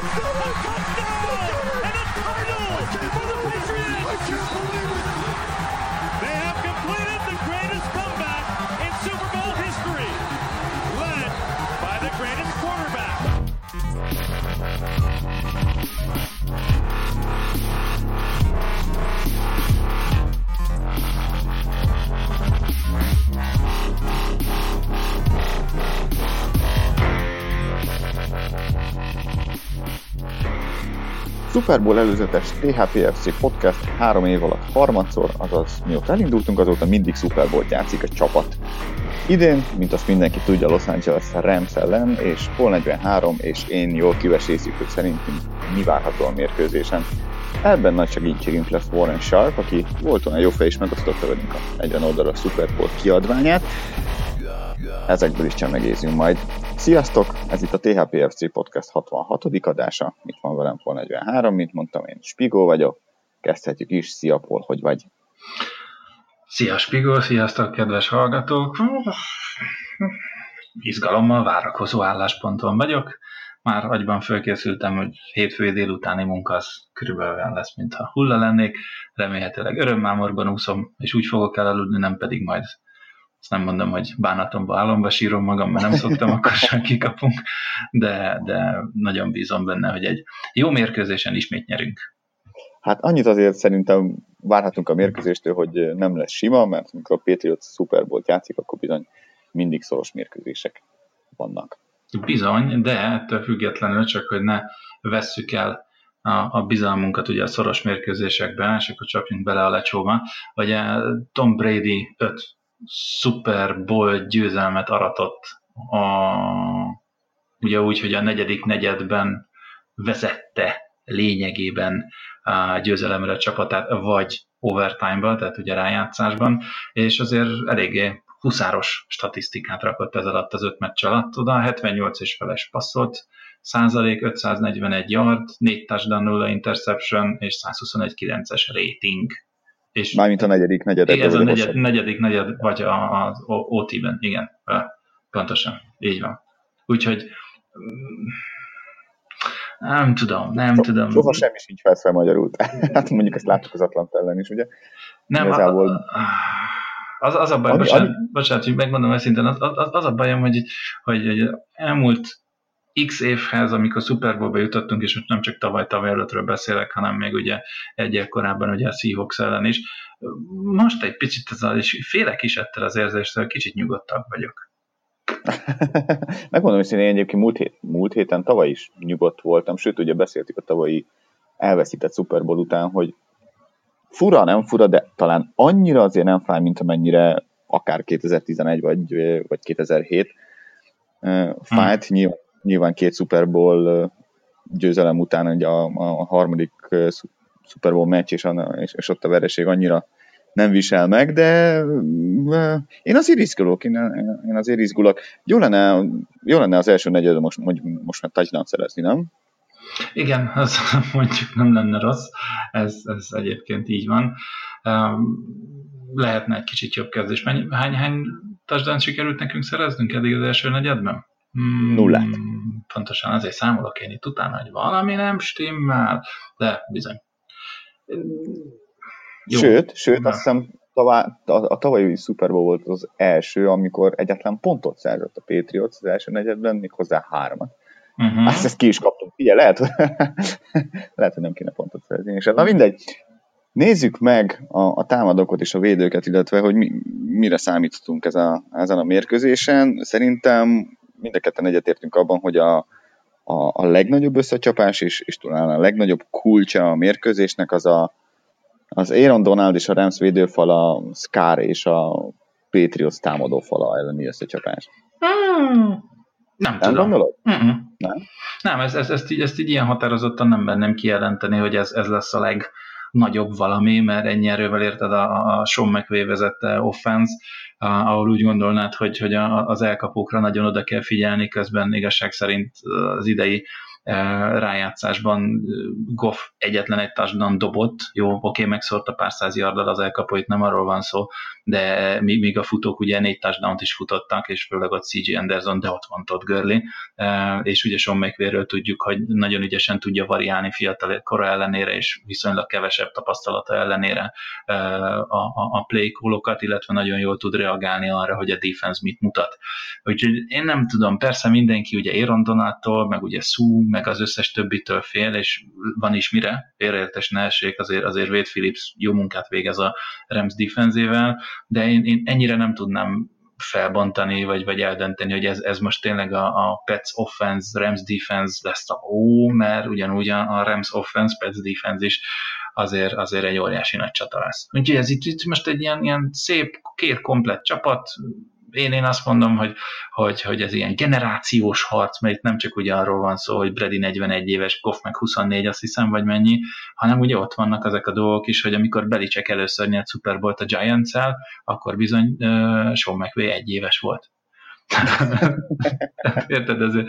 Touchdown and a title for the Patriots. I can't believe it. Super Bowl előzetes THPFC podcast három év alatt harmadszor, azaz mióta elindultunk, azóta mindig Super Bowl játszik a csapat. Idén, mint azt mindenki tudja, Los Angeles Rams ellen, és Hol 43, és én jól kivesészük, hogy szerintünk mi várható a mérkőzésen. Ebben nagy segítségünk lesz Warren Sharp, aki volt olyan jó fej is megosztotta velünk a 40 oldalas Super Bowl kiadványát. Ezekből is csemegézünk majd. Sziasztok! Ez itt a THPFC Podcast 66. adása. Itt van velem Pol 43, mint mondtam, én Spigó vagyok. Kezdhetjük is. Szia Pol, hogy vagy? Szia Spigó, sziasztok kedves hallgatók! Izgalommal várakozó állásponton vagyok. Már agyban fölkészültem, hogy hétfői délutáni munka az körülbelül olyan lesz, mintha hulla lennék. Remélhetőleg örömmámorban úszom, és úgy fogok elaludni, nem pedig majd azt nem mondom, hogy bánatomba, álomba sírom magam, mert nem szoktam, akkor sem kikapunk, de, de nagyon bízom benne, hogy egy jó mérkőzésen ismét nyerünk. Hát annyit azért szerintem várhatunk a mérkőzéstől, hogy nem lesz sima, mert amikor a Patriots Super Bowl játszik, akkor bizony mindig szoros mérkőzések vannak. Bizony, de ettől függetlenül csak, hogy ne vesszük el a, a bizalmunkat ugye a szoros mérkőzésekben, és akkor csapjunk bele a lecsóba. Ugye Tom Brady 5 Super Bowl győzelmet aratott a, ugye úgy, hogy a negyedik negyedben vezette lényegében a győzelemre a csapatát, vagy overtime-ban, tehát ugye rájátszásban, és azért eléggé huszáros statisztikát rakott ez alatt az öt meccs alatt, oda 78 és feles passzolt, százalék 541 yard, 4 touchdown, 0 interception és 121 9-es rating. És Mármint a negyedik negyed. Ez a negyed, negyedik negyed, vagy az OT-ben, igen, pontosan, így van. Úgyhogy nem tudom, nem so, tudom. Soha semmi sincs felszve magyarul. hát mondjuk ezt láttuk az Atlant ellen is, ugye? Nem, Igazából... az, az a baj, ami, bocsánat, ami... bocsánat, hogy megmondom őszintén, az, az, az a bajom, hogy, hogy, hogy elmúlt x évhez, amikor Super Bowl-ba jutottunk, és most nem csak tavaly-tavaly előttről beszélek, hanem még ugye egy év korábban ugye a Seahawks ellen is. Most egy picit ez az, és félek is ettől az érzéstől, kicsit nyugodtabb vagyok. Megmondom, hogy én egyébként múlt, hét, múlt héten tavaly is nyugodt voltam, sőt, ugye beszéltük a tavalyi elveszített Super Bowl után, hogy fura, nem fura, de talán annyira azért nem fáj, mint amennyire akár 2011 vagy, vagy 2007 fájt. Hmm. Nyilván, nyilván két Super Bowl győzelem után ugye a, a harmadik Super Bowl meccs és, a, és, ott a vereség annyira nem visel meg, de én azért izgulok, én, azért izgulok. Jó lenne, jó lenne az első negyed most, most már touchdown szerezni, nem? Igen, az mondjuk nem lenne rossz, ez, ez egyébként így van. Lehetne egy kicsit jobb kezdés. Hány, hány touchdown sikerült nekünk szereznünk eddig az első negyedben? Hmm, Nullát. Pontosan azért számolok én itt utána, hogy valami nem stimmel, de bizony. Jó. Sőt, sőt, Na. azt hiszem a, a tavalyi Super Bowl volt az első, amikor egyetlen pontot szerzett a Patriots az első negyedben, méghozzá hármat. Uh-huh. Azt ezt ki is kaptunk. Ugye, lehet, lehet, hogy nem kéne pontot szerezni. És na mindegy. Nézzük meg a, a támadókat és a védőket, illetve hogy mi, mire számítottunk ez a, ezen a mérkőzésen. Szerintem mind a ketten egyetértünk abban, hogy a, a, a legnagyobb összecsapás és, és talán a legnagyobb kulcsa a mérkőzésnek az a, az Aaron Donald és a Rams védőfal a Scar és a Patriots támadófala elleni összecsapás. Hmm. Nem, nem tudom. gondolod? Mm-mm. Nem? Nem, ez, ez, ezt, így, ezt így ilyen határozottan nem bennem kijelenteni, hogy ez, ez lesz a legnagyobb valami, mert ennyi erővel érted a, a Sean McVay vezette offense, ahol úgy gondolnád, hogy, hogy az elkapókra nagyon oda kell figyelni, közben igazság szerint az idei rájátszásban Goff egyetlen egy touchdown dobott, jó, oké, okay, megszórta pár száz yardal az elkapóit, nem arról van szó, de míg a futók ugye négy touchdown is futottak, és főleg ott CG Anderson, de ott van Todd Gurley, és ugye Sean McVay-ről tudjuk, hogy nagyon ügyesen tudja variálni fiatal kora ellenére, és viszonylag kevesebb tapasztalata ellenére a, a, a play illetve nagyon jól tud reagálni arra, hogy a defense mit mutat. Úgyhogy én nem tudom, persze mindenki ugye Aaron Donaldtól, meg ugye Sue, meg az összes többitől fél, és van is mire, félreértés ne essék, azért, azért Wade Phillips jó munkát végez a Rams defenzével, de én, én ennyire nem tudnám felbontani, vagy, vagy eldönteni, hogy ez, ez most tényleg a, a Pets offense, Rams defense lesz a ó, mert ugyanúgy a Rams offense, Pets defense is azért, azért egy óriási nagy csata lesz. Úgyhogy ez itt, itt most egy ilyen, ilyen szép, két komplett csapat, én, én azt mondom, hogy, hogy, hogy ez ilyen generációs harc, mert itt nem csak ugye arról van szó, hogy Brady 41 éves, Goff meg 24, azt hiszem, vagy mennyi, hanem ugye ott vannak ezek a dolgok is, hogy amikor Belicek először nyert Super Bowl-t a Giants-el, akkor bizony uh, Sean McVay egy éves volt. Érted? Azért,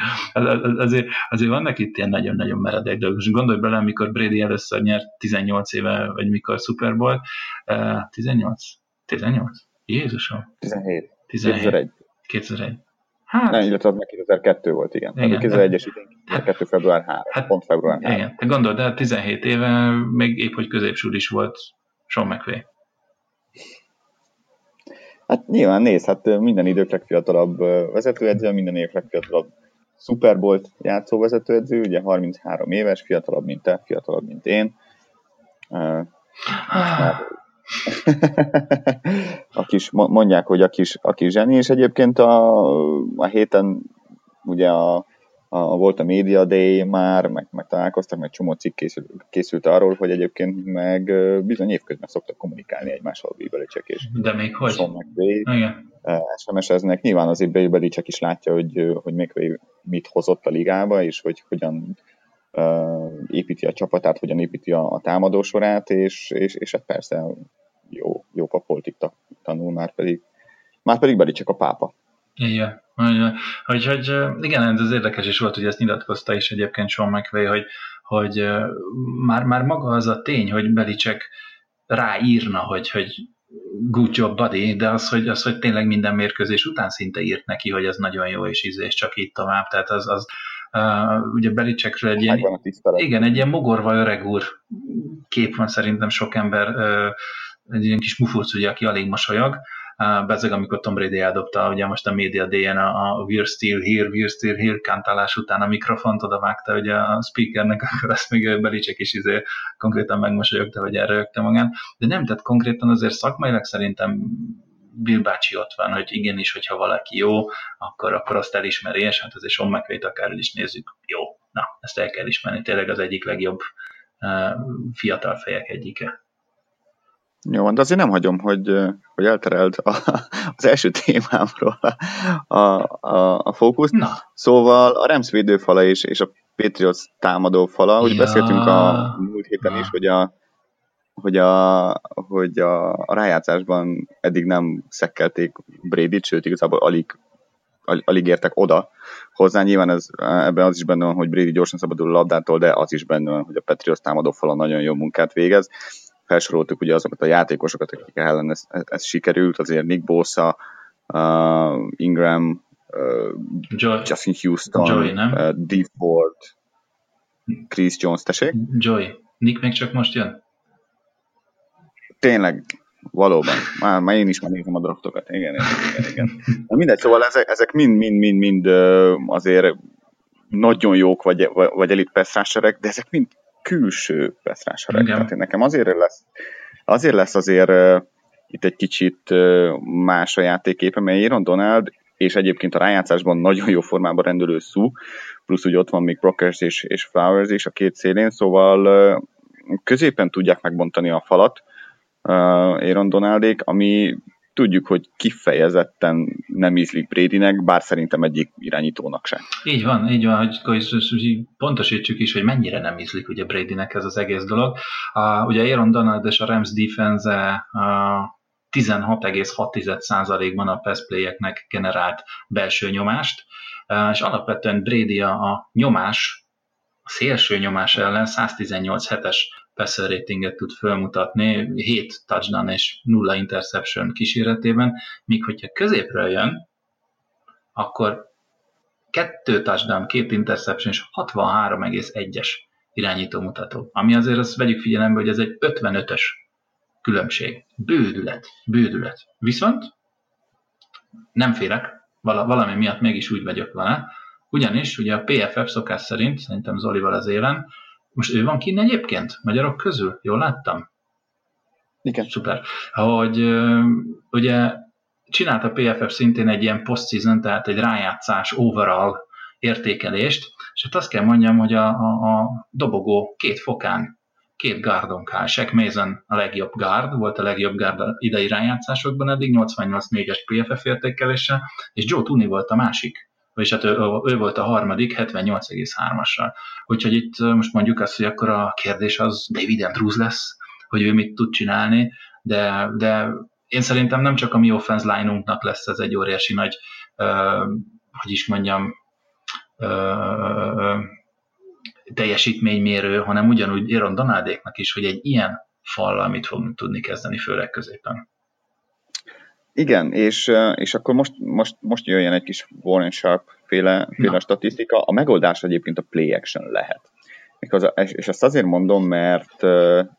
azért, azért vannak itt ilyen nagyon-nagyon meredek dolgok. Most gondolj bele, amikor Brady először nyert 18 éve, vagy mikor Super Bowl. Uh, 18? 18? Jézusom. 17. 2001. 2001. Hát, nem, illetve az meg 2002 volt, igen. igen 2001-es idén, 2002. február 3, hát, pont február 3. Igen, te gondolod, de 17 éve még épp, hogy középsúl is volt Sean McVay. Hát nyilván néz, hát minden idők legfiatalabb vezetőedző, minden évek legfiatalabb Super Bowl játszó vezetőedző, ugye 33 éves, fiatalabb, mint te, fiatalabb, mint én. Uh, a kis, mondják, hogy a kis, a kis zseni, és egyébként a, a héten ugye a, a, volt a Media Day már, meg, meg találkoztak, meg csomó cikk készült, készült arról, hogy egyébként meg bizony évközben szoktak kommunikálni egymással a Belicsek és De még hogy? Igen. SMS-eznek. Nyilván azért Belicsek is látja, hogy, hogy még mit hozott a ligába, és hogy hogyan építi a csapatát, hogyan építi a, a támadósorát, és, és, és hát persze jó, jó papolitik tanul, már pedig, már pedig Beli csak a pápa. Igen. Hogy, hogy, igen, ez érdekes is volt, hogy ezt nyilatkozta is egyébként Sean McVay, hogy, hogy már, már maga az a tény, hogy Belicek ráírna, hogy, hogy good job buddy, de az hogy, az, hogy tényleg minden mérkőzés után szinte írt neki, hogy ez nagyon jó, és íz, és csak így tovább. Tehát az, az, Uh, ugye Belicsekről egy ilyen, igen, egy ilyen mogorva öreg úr kép van szerintem sok ember, uh, egy ilyen kis mufurc, ugye, aki alig mosolyog, uh, bezeg, amikor Tom Brady eldobta, ugye most a Media Day-en a, a We're Still Here, We're Still Here kantálás után a mikrofont oda vágta ugye a speakernek, akkor ezt még Belicek is izé konkrétan megmosolyogta, vagy elrögte magán. De nem, tehát konkrétan azért szakmailag szerintem Bill bácsi ott van, hogy igenis, hogyha valaki jó, akkor, akkor azt elismeri, és hát azért Sean McVay-t akár is nézzük, jó, na, ezt el kell ismerni, tényleg az egyik legjobb fiatal fejek egyike. Jó, de azért nem hagyom, hogy, hogy eltereld a, az első témámról a, a, a fókusz. Na. Szóval a Rams védőfala és, és a Patriots támadó fala, úgy ja. beszéltünk a múlt héten Na. is, hogy a, hogy a, hogy a, a rájátszásban eddig nem szekkelték Brady-t, sőt igazából alig, al, alig értek oda hozzá. Nyilván ez, ebben az is benne van, hogy Brady gyorsan szabadul a labdától, de az is benne van, hogy a Patriots támadó fala nagyon jó munkát végez. Felsoroltuk ugye azokat a játékosokat, akik ellen ez, ez, ez sikerült, azért Nick Bosa, uh, Ingram, uh, Joy. Justin Houston, Joy, nem? Uh, D. Ford, Chris Jones, tessék? Joy. Nick még csak most jön? Tényleg, valóban. Már, már én is már nézem a draftokat. Igen, igen, igen. igen. Na mindegy, szóval ezek, ezek mind, mind, mind, mind azért nagyon jók, vagy, vagy elit peszráserek, de ezek mind külső peszráserek. Tehát nekem azért lesz, azért lesz azért uh, itt egy kicsit uh, más a játéképe, mert Aaron Donald és egyébként a rájátszásban nagyon jó formában rendelő szú, plusz úgy ott van még Brockers és, és Flowers is a két szélén, szóval uh, középen tudják megbontani a falat, Aaron Donaldék, ami tudjuk, hogy kifejezetten nem ízlik Bradynek, bár szerintem egyik irányítónak sem. Így van, így van, hogy, pontosítsuk is, hogy mennyire nem ízlik ugye Bradynek ez az egész dolog. Uh, ugye Aaron Donald és a Rams defense uh, 16,6%-ban a pass generált belső nyomást, uh, és alapvetően Brady a, a nyomás a szélső nyomás ellen 118 hetes passer ratinget tud felmutatni, 7 touchdown és 0 interception kíséretében, míg hogyha középről jön, akkor 2 touchdown, 2 interception és 63,1-es irányító mutató. Ami azért azt vegyük figyelembe, hogy ez egy 55-ös különbség. Bődület, bődület. Viszont nem félek, valami miatt mégis úgy vagyok vele, ugyanis ugye a PFF szokás szerint, szerintem Zolival az élen, most ő van kinn egyébként, magyarok közül? Jól láttam? Igen. Szuper. Hogy ugye csinált a PFF szintén egy ilyen post-season, tehát egy rájátszás overall értékelést, és hát azt kell mondjam, hogy a, a, a dobogó két fokán, két gárdon áll. Shaq Mason a legjobb gárd, volt a legjobb gárd idei rájátszásokban eddig, 88-4-es PFF értékelése, és Joe Tooney volt a másik vagyis hát ő, ő volt a harmadik 78,3-assal. Úgyhogy itt most mondjuk azt, hogy akkor a kérdés az David Andrews lesz, hogy ő mit tud csinálni, de, de én szerintem nem csak a mi offense line-unknak lesz ez egy óriási nagy, uh, hogy is mondjam, uh, teljesítménymérő, hanem ugyanúgy Aaron Donaldéknak is, hogy egy ilyen fallal mit fogunk tudni kezdeni, főleg középen. Igen, és, és akkor most, most, most jöjjön egy kis Warren Sharp féle, féle statisztika. A megoldás egyébként a play action lehet. És ezt azért mondom, mert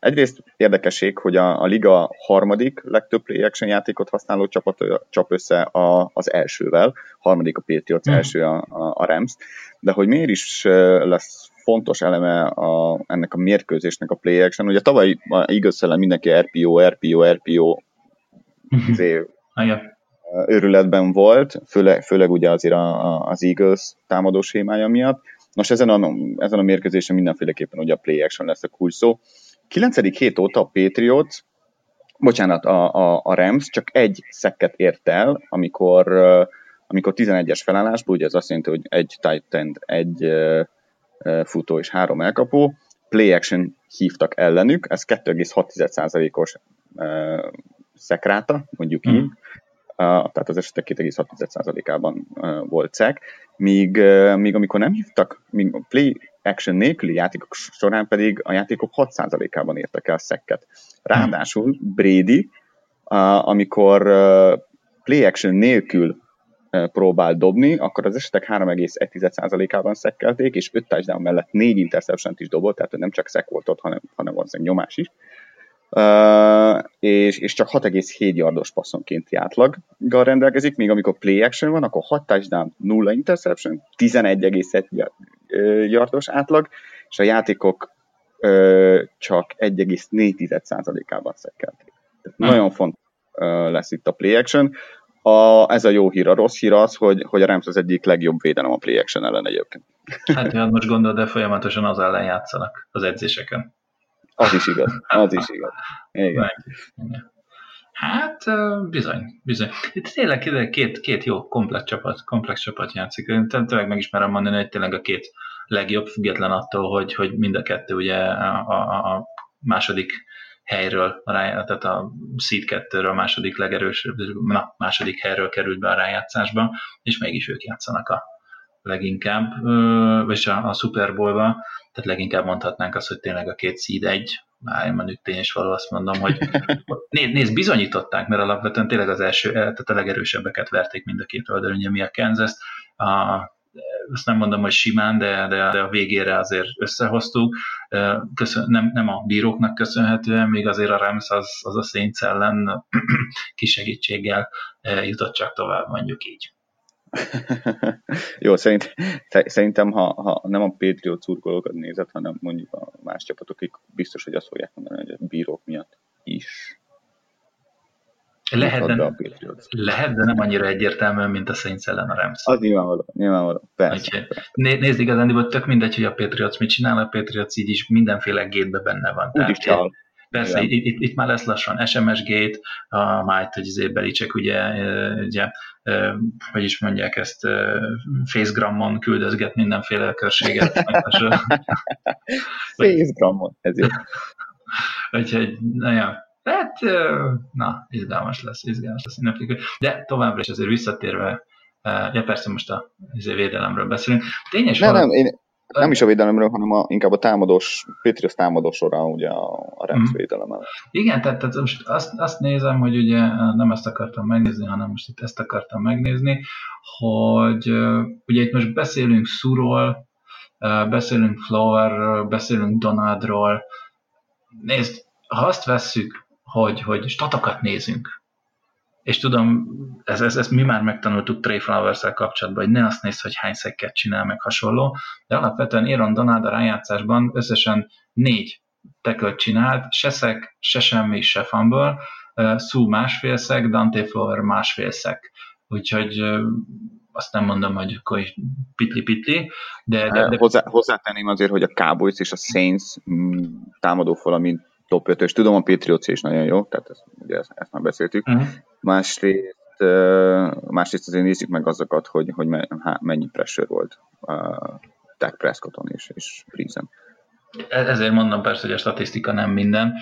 egyrészt érdekesség, hogy a, a liga harmadik legtöbb play action játékot használó csapat csap össze a, az elsővel, harmadik a Patriots, mm. első a, a, a Rams, de hogy miért is lesz fontos eleme a, ennek a mérkőzésnek a play action. Ugye tavaly Eagles mindenki RPO, RPO, RPO mm-hmm őrületben volt, főleg, főleg ugye azért a, a, az Eagles támadó sémája miatt. Nos, ezen a, ezen a mérkőzésen mindenféleképpen ugye a play action lesz a kulcs szó. 9. hét óta a Patriots, bocsánat, a, a, a Rams csak egy szekket ért el, amikor, amikor 11-es felállásból, ugye ez azt jelenti, hogy egy tight end, egy futó és három elkapó, play action hívtak ellenük, ez 2,6%-os szekráta, mondjuk mm. így, tehát az esetek 2,6%-ában volt cek, míg, míg amikor nem hívtak, míg a play action nélküli játékok során pedig a játékok 6%-ában értek el szekket. Ráadásul Brady, amikor play action nélkül próbál dobni, akkor az esetek 3,1%-ában szekkelték, és 5 touchdown mellett 4 interception is dobott, tehát nem csak szek volt ott, hanem, hanem valószínűleg nyomás is uh, és, és csak 6,7 yardos passzonkénti átlaggal rendelkezik, míg amikor play action van, akkor 6 touchdown, 0 interception, 11,1 yardos átlag, és a játékok uh, csak 1,4%-ában szekkelték. Tehát hmm. Nagyon fontos uh, lesz itt a play action. A, ez a jó hír. A rossz hír az, hogy, hogy a Rams az egyik legjobb védelem a play action ellen egyébként. Hát, hát most gondolod, de folyamatosan az ellen játszanak az edzéseken. Az is igaz, az is igaz. Igen. Hát bizony, bizony. Itt tényleg két, két jó komplex csapat, komplex csapat játszik. Én tényleg megismerem mondani, hogy tényleg a két legjobb, független attól, hogy, hogy mind a kettő ugye a, a, a második helyről, a ráj, tehát a Seed 2-ről a második legerősebb, na, második helyről került be a rájátszásba, és mégis ők játszanak a leginkább, vagy a, a Super Bowl-ba, tehát leginkább mondhatnánk azt, hogy tényleg a két seed egy, már mondjuk tény is való, azt mondom, hogy nézd, nézd, bizonyították, mert alapvetően tényleg az első, tehát a legerősebbeket verték mind a két oldalon, ugye mi a Kansas, a, azt nem mondom, hogy simán, de, de, de a végére azért összehoztuk. Köszön, nem, nem a bíróknak köszönhetően, még azért a Rams az, az a Saints ellen kis segítséggel jutott csak tovább, mondjuk így. Jó, szerint, szerintem, ha, ha nem a Patriot szurkolókat nézett, hanem mondjuk a más csapatok, biztos, hogy azt fogják mondani, hogy a bírók miatt is. Lehet, de, lehet, de nem annyira egyértelműen, mint a Saints ellen a Rams. Az nyilvánvaló, nyilvánvaló. Persze. Né, nézd igazán, hogy tök mindegy, hogy a Patriots mit csinál, a Patriots így is mindenféle gétbe benne van. Úgy is csal. Persze, itt, itt, itt, már lesz lassan SMS gate, a, már hogy izé Belicek ugye, ugye, hogy is mondják ezt, Facegrammon küldözget mindenféle körséget. Facegrammon, ez jó. Úgyhogy, na ja, tehát, na, izgalmas lesz, izgalmas lesz ünneplik. De továbbra is azért visszatérve, ja persze most a izé védelemről beszélünk. Tényes ne, nem, én, nem is a védelemről, hanem a, inkább a támadós, Patriots támadósora, ugye a, a Rams mm. védelemmel. Igen, tehát, tehát most azt, azt nézem, hogy ugye nem ezt akartam megnézni, hanem most itt ezt akartam megnézni, hogy ugye itt most beszélünk Szúról, beszélünk Flowerről, beszélünk Donaldról. Nézd, ha azt vesszük, hogy, hogy statokat nézünk, és tudom, ez, ez, ezt mi már megtanultuk Trey flowers kapcsolatban, hogy ne azt nézd, hogy hány szekket csinál, meg hasonló, de alapvetően Aaron Donald a rájátszásban összesen négy tekölt csinált, se szek, se semmi, se fumble, uh, Sue másfél szek, Dante Flower másfél szek. Úgyhogy uh, azt nem mondom, hogy akkor pitli-pitli, de... de, de... Hozzá, hozzátenném azért, hogy a Cowboys és a Saints mm, támadó fal, mint top 5 tudom a Patriots is nagyon jó, tehát ezt, ugye ezt, ezt már beszéltük. Uh-huh. Másrészt, másrészt azért nézzük meg azokat, hogy, hogy mennyi pressure volt uh, Dak Prescotton és, és Friesen. E-, ezért mondom persze, hogy a statisztika nem minden,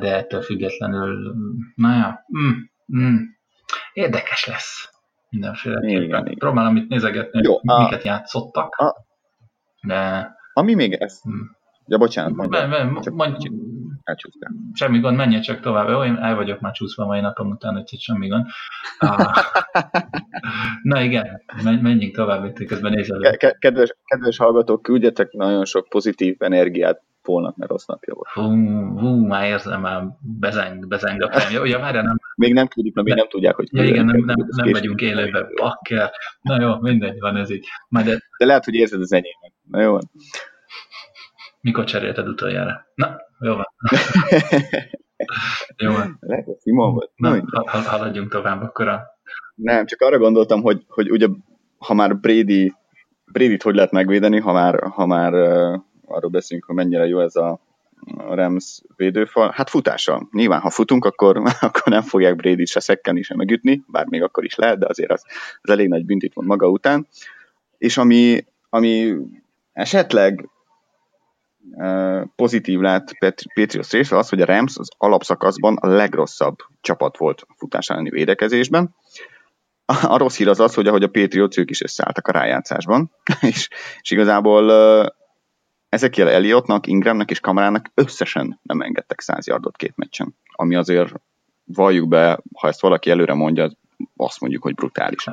de ettől függetlenül, na ja, mm, mm, érdekes lesz mindenféle. Igen, igen. Próbálom itt nézegetni, Jó, a, miket játszottak, a, de... Ami még ez, hmm. Ja, bocsánat, mondj, semmi gond, menj csak tovább. Jó, én el vagyok már csúszva mai napom után, úgyhogy semmi gond. Na igen, menjünk tovább, itt közben nézel. Kedves, kedves hallgatók, küldjetek nagyon sok pozitív energiát Pólnak, mert rossz napja volt. Hú, hú már érzem, már bezeng, bezeng a fejem. Ja, várjál, nem. Még nem küldik, mert még nem tudják, hogy ja, igen, nem, nem, nem vagyunk élőben. Bakker. Na jó, mindegy, van ez így. Már de... de lehet, hogy érzed az enyémet. Na jó. Mikor cserélted utoljára? Na, jó Simon volt. Na, Na haladjunk tovább akkor a... Nem, csak arra gondoltam, hogy, hogy ugye, ha már Brady, Brady-t hogy lehet megvédeni, ha már, ha már uh, arról beszélünk, hogy mennyire jó ez a, a Rams védőfal. Hát futással. Nyilván, ha futunk, akkor, akkor nem fogják Brady-t se szekkelni, se megütni, bár még akkor is lehet, de azért az, az elég nagy büntit van maga után. És ami, ami esetleg pozitív lát Patriots részre az, hogy a Rams az alapszakaszban a legrosszabb csapat volt a futás elleni védekezésben. A rossz hír az az, hogy ahogy a Patriots ők is összeálltak a rájátszásban, és, és igazából ezekkel Elliottnak, Ingramnak és Kamarának összesen nem engedtek száz yardot két meccsen, ami azért valljuk be, ha ezt valaki előre mondja, azt mondjuk, hogy brutális.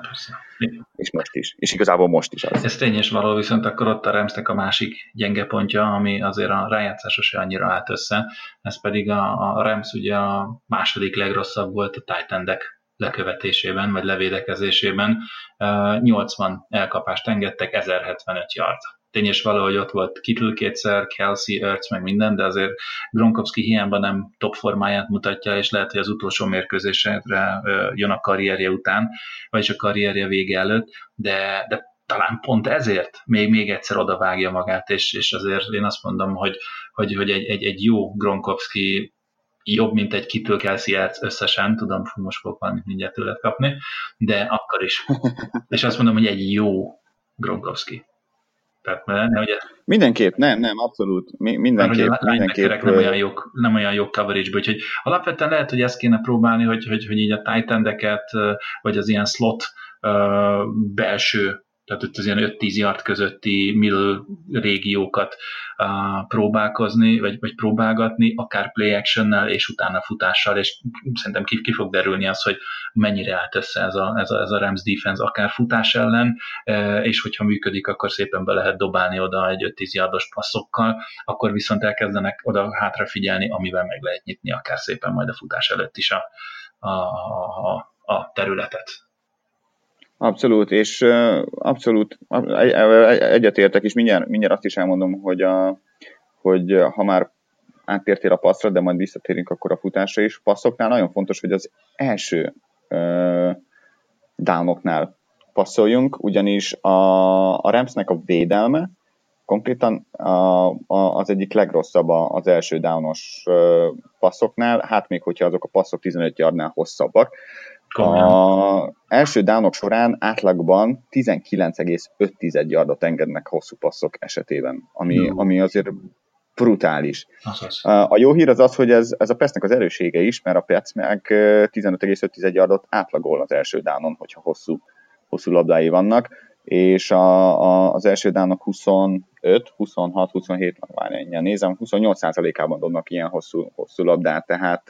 És most is. És igazából most is az. Ez tényes való, viszont akkor ott a Remsnek a másik gyenge pontja, ami azért a rájátszása se annyira állt össze. Ez pedig a, a Rems ugye a második legrosszabb volt a titan lekövetésében, vagy levédekezésében. 80 elkapást engedtek, 1075 yard tényes valahogy ott volt Kittle kétszer, Kelsey, Ertz, meg minden, de azért Gronkowski hiányban nem top formáját mutatja, és lehet, hogy az utolsó mérkőzésre jön a karrierje után, vagyis a karrierje vége előtt, de, de talán pont ezért még, még egyszer odavágja magát, és, és azért én azt mondom, hogy, hogy, hogy egy, egy, egy jó Gronkowski jobb, mint egy kitől Kelsey összesen, tudom, hogy most fogok valamit mindjárt tőled kapni, de akkor is. És azt mondom, hogy egy jó Gronkowski. Tehát mert ne, ugye, mindenképp, nem, nem, abszolút. Mindenképp. Mert, mindenképp nem olyan jó, nem olyan jó coverage úgyhogy alapvetően lehet, hogy ezt kéne próbálni, hogy, hogy, hogy így a titan vagy az ilyen slot belső tehát itt az ilyen 5-10 yard közötti middle régiókat uh, próbálkozni, vagy, vagy próbálgatni, akár play action és utána futással, és szerintem ki, ki fog derülni az, hogy mennyire állt össze ez a, ez a, ez a Rams defense akár futás ellen, uh, és hogyha működik, akkor szépen be lehet dobálni oda egy 5-10 yardos passzokkal, akkor viszont elkezdenek oda hátra figyelni, amivel meg lehet nyitni akár szépen majd a futás előtt is a, a, a, a területet. Abszolút, és abszolút egyetértek, és mindjárt, mindjárt azt is elmondom, hogy, a, hogy ha már átértél a passzra, de majd visszatérünk akkor a futásra is. Passzoknál nagyon fontos, hogy az első uh, downoknál passzoljunk, ugyanis a, a Ramsnek a védelme konkrétan a, a, az egyik legrosszabb az első downos passzoknál, hát még hogyha azok a passzok 15 yardnál hosszabbak, a első dánok során átlagban 19,5 yardot engednek hosszú passzok esetében, ami, jó. ami azért brutális. Azaz. A jó hír az az, hogy ez, ez a Pestnek az erősége is, mert a Pets meg 15,5 yardot átlagol az első dánon, hogyha hosszú, hosszú labdái vannak, és a, a, az első dánok 22 25, 26, 27, már ennyien nézem, 28%-ában dobnak ilyen hosszú, hosszú labdát, tehát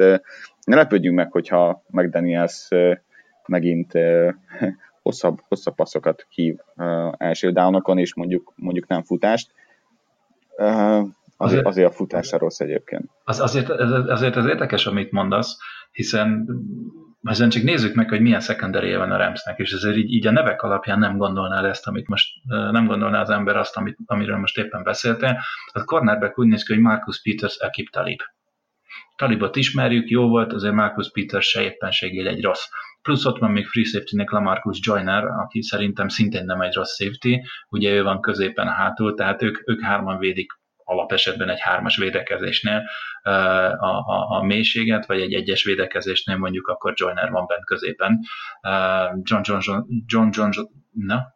ne lepődjünk meg, hogyha McDaniels megint hosszabb, hosszabb passzokat hív első downokon, és mondjuk, mondjuk nem futást. Azért, azért a futás rossz egyébként. Az, azért, azért az érdekes, amit mondasz, hiszen ezen csak nézzük meg, hogy milyen secondary van a Ramsnek, és ezért így, így a nevek alapján nem gondolná ezt, amit most nem gondolná az ember azt, amit, amiről most éppen beszéltél. A cornerback úgy néz ki, hogy Marcus Peters, Ekip Talib. Talibot ismerjük, jó volt, azért Marcus Peters se éppenségél egy rossz. Plusz ott van még free safety-nek Lamarcus Joyner, aki szerintem szintén nem egy rossz safety, ugye ő van középen hátul, tehát ők, ők hárman védik alapesetben egy hármas védekezésnél a, a, a mélységet, vagy egy egyes védekezésnél mondjuk akkor Joyner van bent középen. John John John, John, na,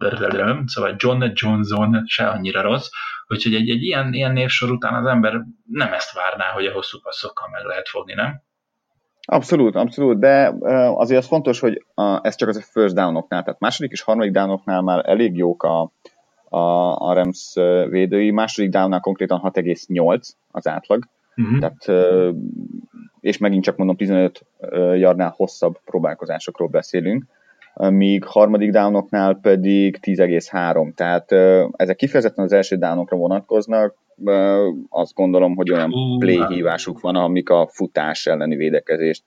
szóval John Johnson se annyira rossz, úgyhogy egy, egy ilyen, ilyen névsor után az ember nem ezt várná, hogy a hosszú passzokkal meg lehet fogni, nem? Abszolút, abszolút, de azért az fontos, hogy ez csak az a first downoknál, tehát második és harmadik downoknál már elég jók a, a, a Rams védői, második downnál konkrétan 6,8 az átlag, uh-huh. tehát és megint csak mondom 15 yardnál hosszabb próbálkozásokról beszélünk, míg harmadik downoknál pedig 10,3, tehát ezek kifejezetten az első downokra vonatkoznak, azt gondolom, hogy olyan play hívásuk van, amik a futás elleni védekezést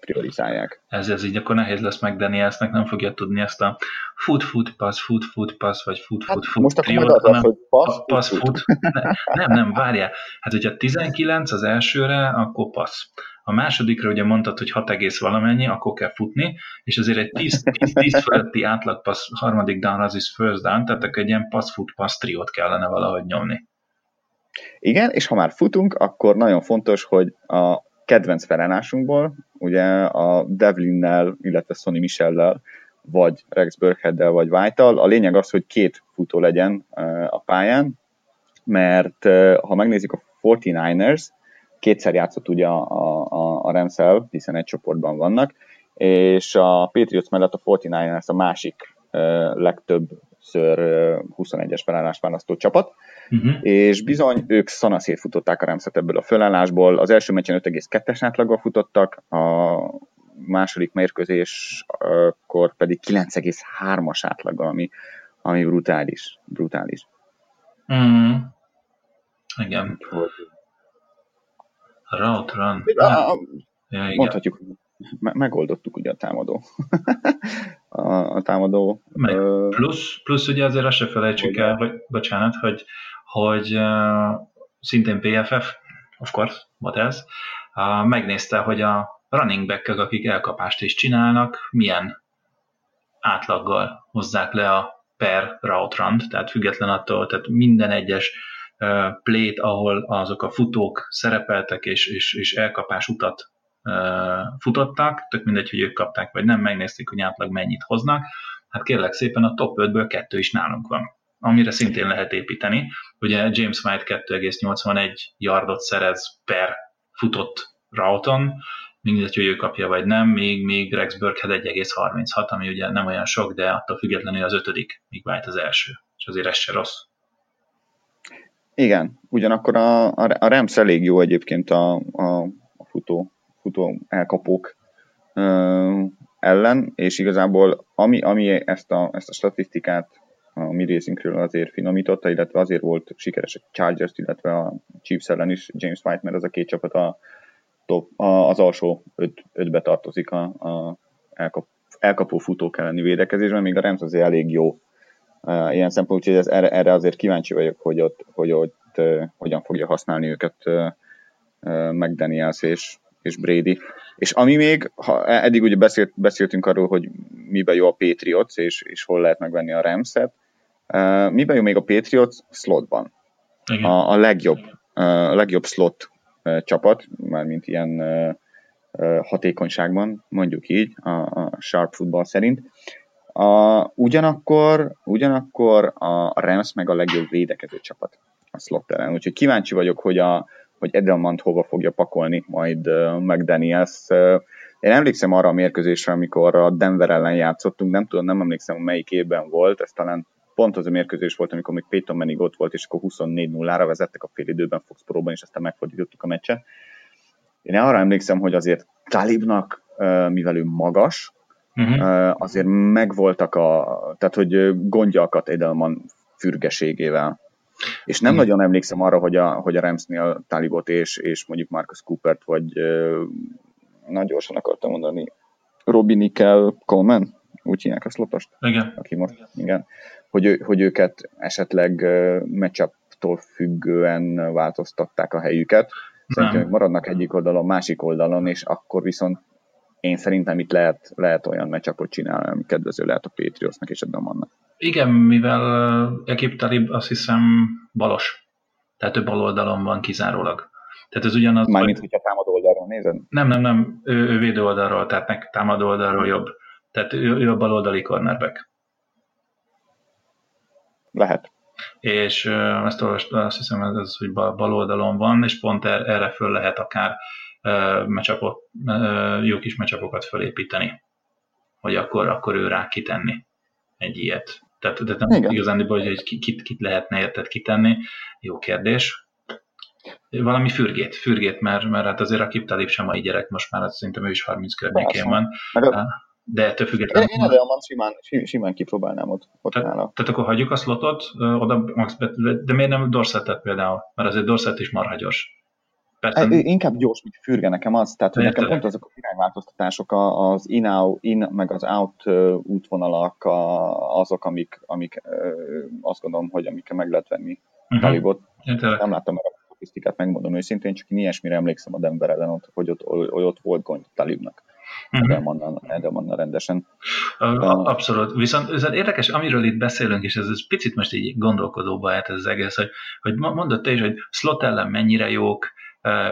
priorizálják. Ez, ez így akkor nehéz lesz meg Danielsnek, nem fogja tudni ezt a foot, foot, pass, foot, foot, pass, vagy foot, foot, hát foot. Most akkor hogy pass, pass, foot. foot. Ne, nem, nem, várjál. Hát, hogyha 19 az elsőre, akkor pass. A másodikra ugye mondtad, hogy 6 egész valamennyi, akkor kell futni, és azért egy 10, 10, 10 feletti átlag pass, harmadik down az is first down, tehát akkor egy ilyen pass, foot, pass triót kellene valahogy nyomni. Igen, és ha már futunk, akkor nagyon fontos, hogy a kedvenc felállásunkból, ugye a Devlinnel, illetve Sonny Michellel, vagy Rex Burkheaddel, vagy White-tal. A lényeg az, hogy két futó legyen a pályán, mert ha megnézzük a 49ers, kétszer játszott ugye a, a, a Ramsel, hiszen egy csoportban vannak, és a Patriots mellett a 49ers a másik legtöbbször 21-es felállást választó csapat, uh-huh. és bizony ők szanaszét futották a Ramszet ebből a fölállásból. Az első meccsen 5,2-es átlaggal futottak, a második mérkőzéskor pedig 9,3-as átlaggal, ami, ami brutális. brutális. Mm. Igen. Route run. A, a, ja, igen. Mondhatjuk, me- megoldottuk ugye a támadó. a, a támadó. Meg plusz, plusz ugye azért azt se felejtsük el, hogy, bocsánat, hogy hogy uh, szintén PFF, of course, what else, uh, megnézte, hogy a running back akik elkapást is csinálnak, milyen átlaggal hozzák le a per route run, tehát független attól, tehát minden egyes plét, ahol azok a futók szerepeltek és, és, és elkapás utat futottak, tök mindegy, hogy ők kapták, vagy nem, megnézték, hogy átlag mennyit hoznak, hát kérlek szépen a top 5-ből kettő is nálunk van amire szintén lehet építeni. Ugye James White 2,81 yardot szerez per futott routon, mindegy, hogy ő kapja vagy nem, még, még Rex Burkhead 1,36, ami ugye nem olyan sok, de attól függetlenül az ötödik, míg White az első, és azért ez se rossz. Igen, ugyanakkor a, a, a Rams elég jó egyébként a, a, a futó, futó elkapók ellen, és igazából ami, ami ezt, a, ezt a statisztikát a mi részünkről azért finomította, illetve azért volt sikeres a Chargers, illetve a Chiefs ellen is James White, mert az a két csapat a top, a, az alsó öt, ötbe tartozik a, a elkap, elkapó futók elleni védekezésben, még a Rams azért elég jó ilyen szempontból, úgyhogy ez, erre, erre azért kíváncsi vagyok, hogy ott, hogy ott hogyan fogja használni őket uh, uh, McDaniels és, és Brady. És ami még, ha eddig ugye beszélt, beszéltünk arról, hogy miben jó a Patriots, és, és hol lehet megvenni a Ramset, uh, miben jó még a Patriots? Slotban. A, a legjobb, uh, legjobb slot uh, csapat, mármint ilyen uh, uh, hatékonyságban, mondjuk így, a, a Sharp Football szerint. A, ugyanakkor, ugyanakkor a Rams meg a legjobb védekező csapat a slot ellen. Úgyhogy kíváncsi vagyok, hogy a, hogy Edelmant hova fogja pakolni majd McDaniels. Én emlékszem arra a mérkőzésre, amikor a Denver ellen játszottunk, nem tudom, nem emlékszem, melyik évben volt, ez talán pont az a mérkőzés volt, amikor még Peyton Manning ott volt, és akkor 24-0-ra vezettek a fél időben Foxboroban, és aztán megfordítottuk a meccset. Én arra emlékszem, hogy azért Talibnak, mivel ő magas, uh-huh. azért megvoltak a, tehát hogy gondja akadt Edelman fürgeségével. És nem uh-huh. nagyon emlékszem arra, hogy a, hogy a Ramsnél Talibot és, és mondjuk Marcus Coopert, vagy nagyon gyorsan akartam mondani, Robbie Nickel Coleman, úgy hívják a slotost? Igen. Aki most, igen. Hogy, hogy őket esetleg matchup-tól függően változtatták a helyüket. Szerintem maradnak egyik oldalon, másik oldalon, és akkor viszont én szerintem itt lehet, lehet olyan meccsapot csinálni, ami kedvező lehet a Patriotsnak és a Damannak. Igen, mivel Ekip Talib azt hiszem balos. Tehát ő bal oldalon van kizárólag. Tehát ez ugyanaz... Mármint, hogy... hogyha támadó oldalról nézed? Nem, nem, nem, ő, ő védő oldalról, tehát meg támadó oldalról jobb. Tehát ő, ő a baloldali cornerback. Lehet. És uh, ezt olvastam, azt hiszem, ez, hogy bal oldalon van, és pont er, erre föl lehet akár mecsapot, jó kis mecsapokat fölépíteni, hogy akkor, akkor ő rá kitenni egy ilyet. Tehát, de nem Igen. igazán, hogy kit, kit lehetne érted kitenni, jó kérdés. Valami fürgét, fürgét, mert, mert hát azért a Kiptalip sem a gyerek, most már azt szerintem ő is 30 környékén van. A, de ettől függetlenül... Én, előadom, simán, simán kipróbálnám ott, ott Te, nála. Tehát akkor hagyjuk a slotot, oda de miért nem Dorsettet például? Mert azért Dorset is marha gyors. Persze. E, inkább gyors, mint fürge nekem az, tehát hogy nekem pont azok a irányváltoztatások, az in, in meg az out útvonalak azok, amik, amik azt gondolom, hogy amikkel meg lehet venni uh-huh. Talibot. Nem láttam meg a statisztikát, megmondom őszintén, csak én ilyesmire emlékszem a Denver ellen, ott, hogy ott, hogy ott volt gond Talibnak. Uh-huh. Edelmannal rendesen. Abszolút. Viszont ez érdekes, amiről itt beszélünk, és ez, ez picit most így gondolkodóba állt ez az egész, hogy, hogy mondott te is, hogy slot ellen mennyire jók,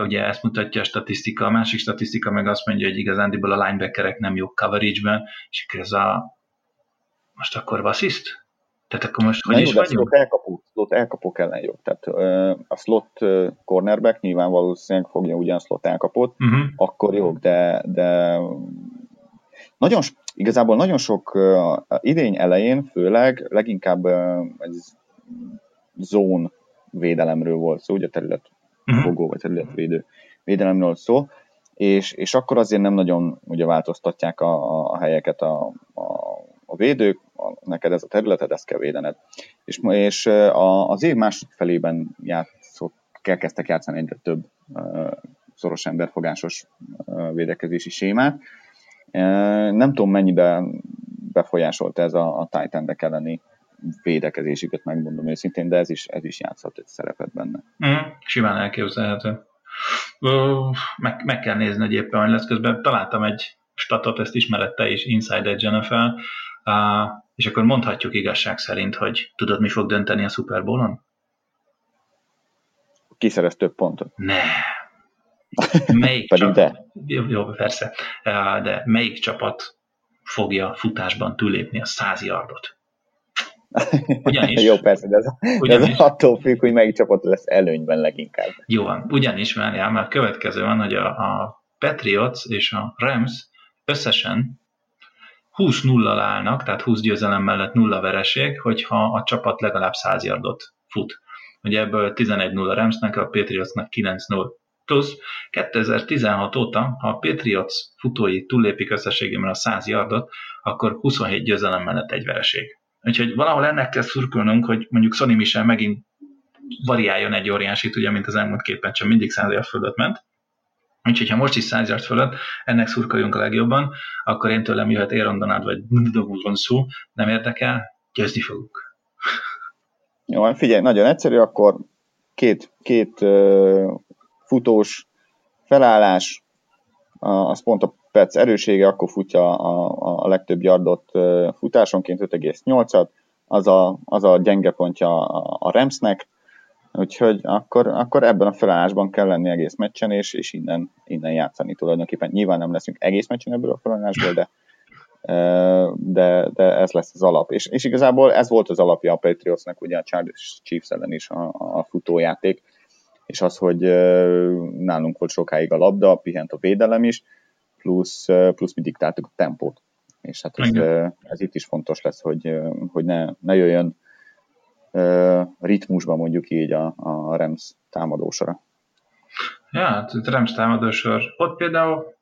ugye ezt mutatja a statisztika, a másik statisztika meg azt mondja, hogy igazándiból a linebackerek nem jók coverage-ben, és ez a most akkor vassziszt? Tehát akkor most hogy is vagyunk? Slot elkapó, slot elkapók ellen jó. Tehát a slot cornerback nyilván valószínűleg fogja ugyan slot elkapót, uh-huh. akkor jó, de, de nagyon, igazából nagyon sok uh, idény elején főleg leginkább uh, egy zón védelemről volt szó, ugye terület. Fogó vagy területvédő védelemről szó, és, és akkor azért nem nagyon ugye változtatják a, a helyeket a, a, a védők, a, neked ez a területed, ezt kell védened. És, és a, az év második felében játszott, kezdtek játszani egyre több uh, szoros emberfogásos uh, védekezési sémát. Uh, nem tudom, mennyiben befolyásolta ez a, a titan elleni védekezésüket, megmondom őszintén, de ez is, ez is játszhat egy szerepet benne. Mm, simán elképzelhető. Meg, meg kell nézni, hogy éppen hogy lesz közben. Találtam egy statot, ezt ismerette is, Inside Edge NFL, uh, és akkor mondhatjuk igazság szerint, hogy tudod, mi fog dönteni a Super Bowl-on? Ki szerez több pontot? Ne. Melyik Pedig csapat, de. Jó, jó, persze. De melyik csapat fogja futásban túlépni a száz yardot? Ugyanis, Jó, persze, de ez, ugyanis, ez attól függ, hogy melyik csapat lesz előnyben leginkább. Jó van, ugyanis várjál, mert a következő van, hogy a, a Patriots és a Rams összesen 20 0 állnak, tehát 20 győzelem mellett nulla vereség, hogyha a csapat legalább 100 yardot fut. Ugye ebből 11-0 Ramsnek, a Patriotsnak 9-0. Plusz 2016 óta, ha a Patriots futói túllépik összességében a 100 yardot, akkor 27 győzelem mellett egy vereség. Úgyhogy valahol ennek kell szurkolnunk, hogy mondjuk Sony Michel megint variáljon egy óriásit, ugye, mint az elmúlt képen, csak mindig 100 yard fölött ment. Úgyhogy ha most is 100 yard fölött, ennek szurkoljunk a legjobban, akkor én tőlem jöhet Aaron Donald vagy van szó, nem érdekel, győzni fogunk. Jó, hát figyelj, nagyon egyszerű, akkor két, két uh, futós felállás, az pont a perc erősége, akkor futja a, a legtöbb yardot futásonként 5,8-at, az a, az a gyenge pontja a, a Ramsnek, úgyhogy akkor, akkor ebben a felállásban kell lenni egész meccsen, és, és innen, innen játszani tulajdonképpen. Nyilván nem leszünk egész meccsen ebből a felállásból, de, de, de ez lesz az alap. És, és igazából ez volt az alapja a Patriotsnak, ugye a Chargers Chiefs ellen is a, a futójáték, és az, hogy nálunk volt sokáig a labda, pihent a védelem is, plusz, plusz mi diktáltuk a tempót. És hát ez, ez itt is fontos lesz, hogy, hogy ne, ne jöjjön ritmusban mondjuk így a, a Rams támadósora. Ja, hát Rams támadósor, ott például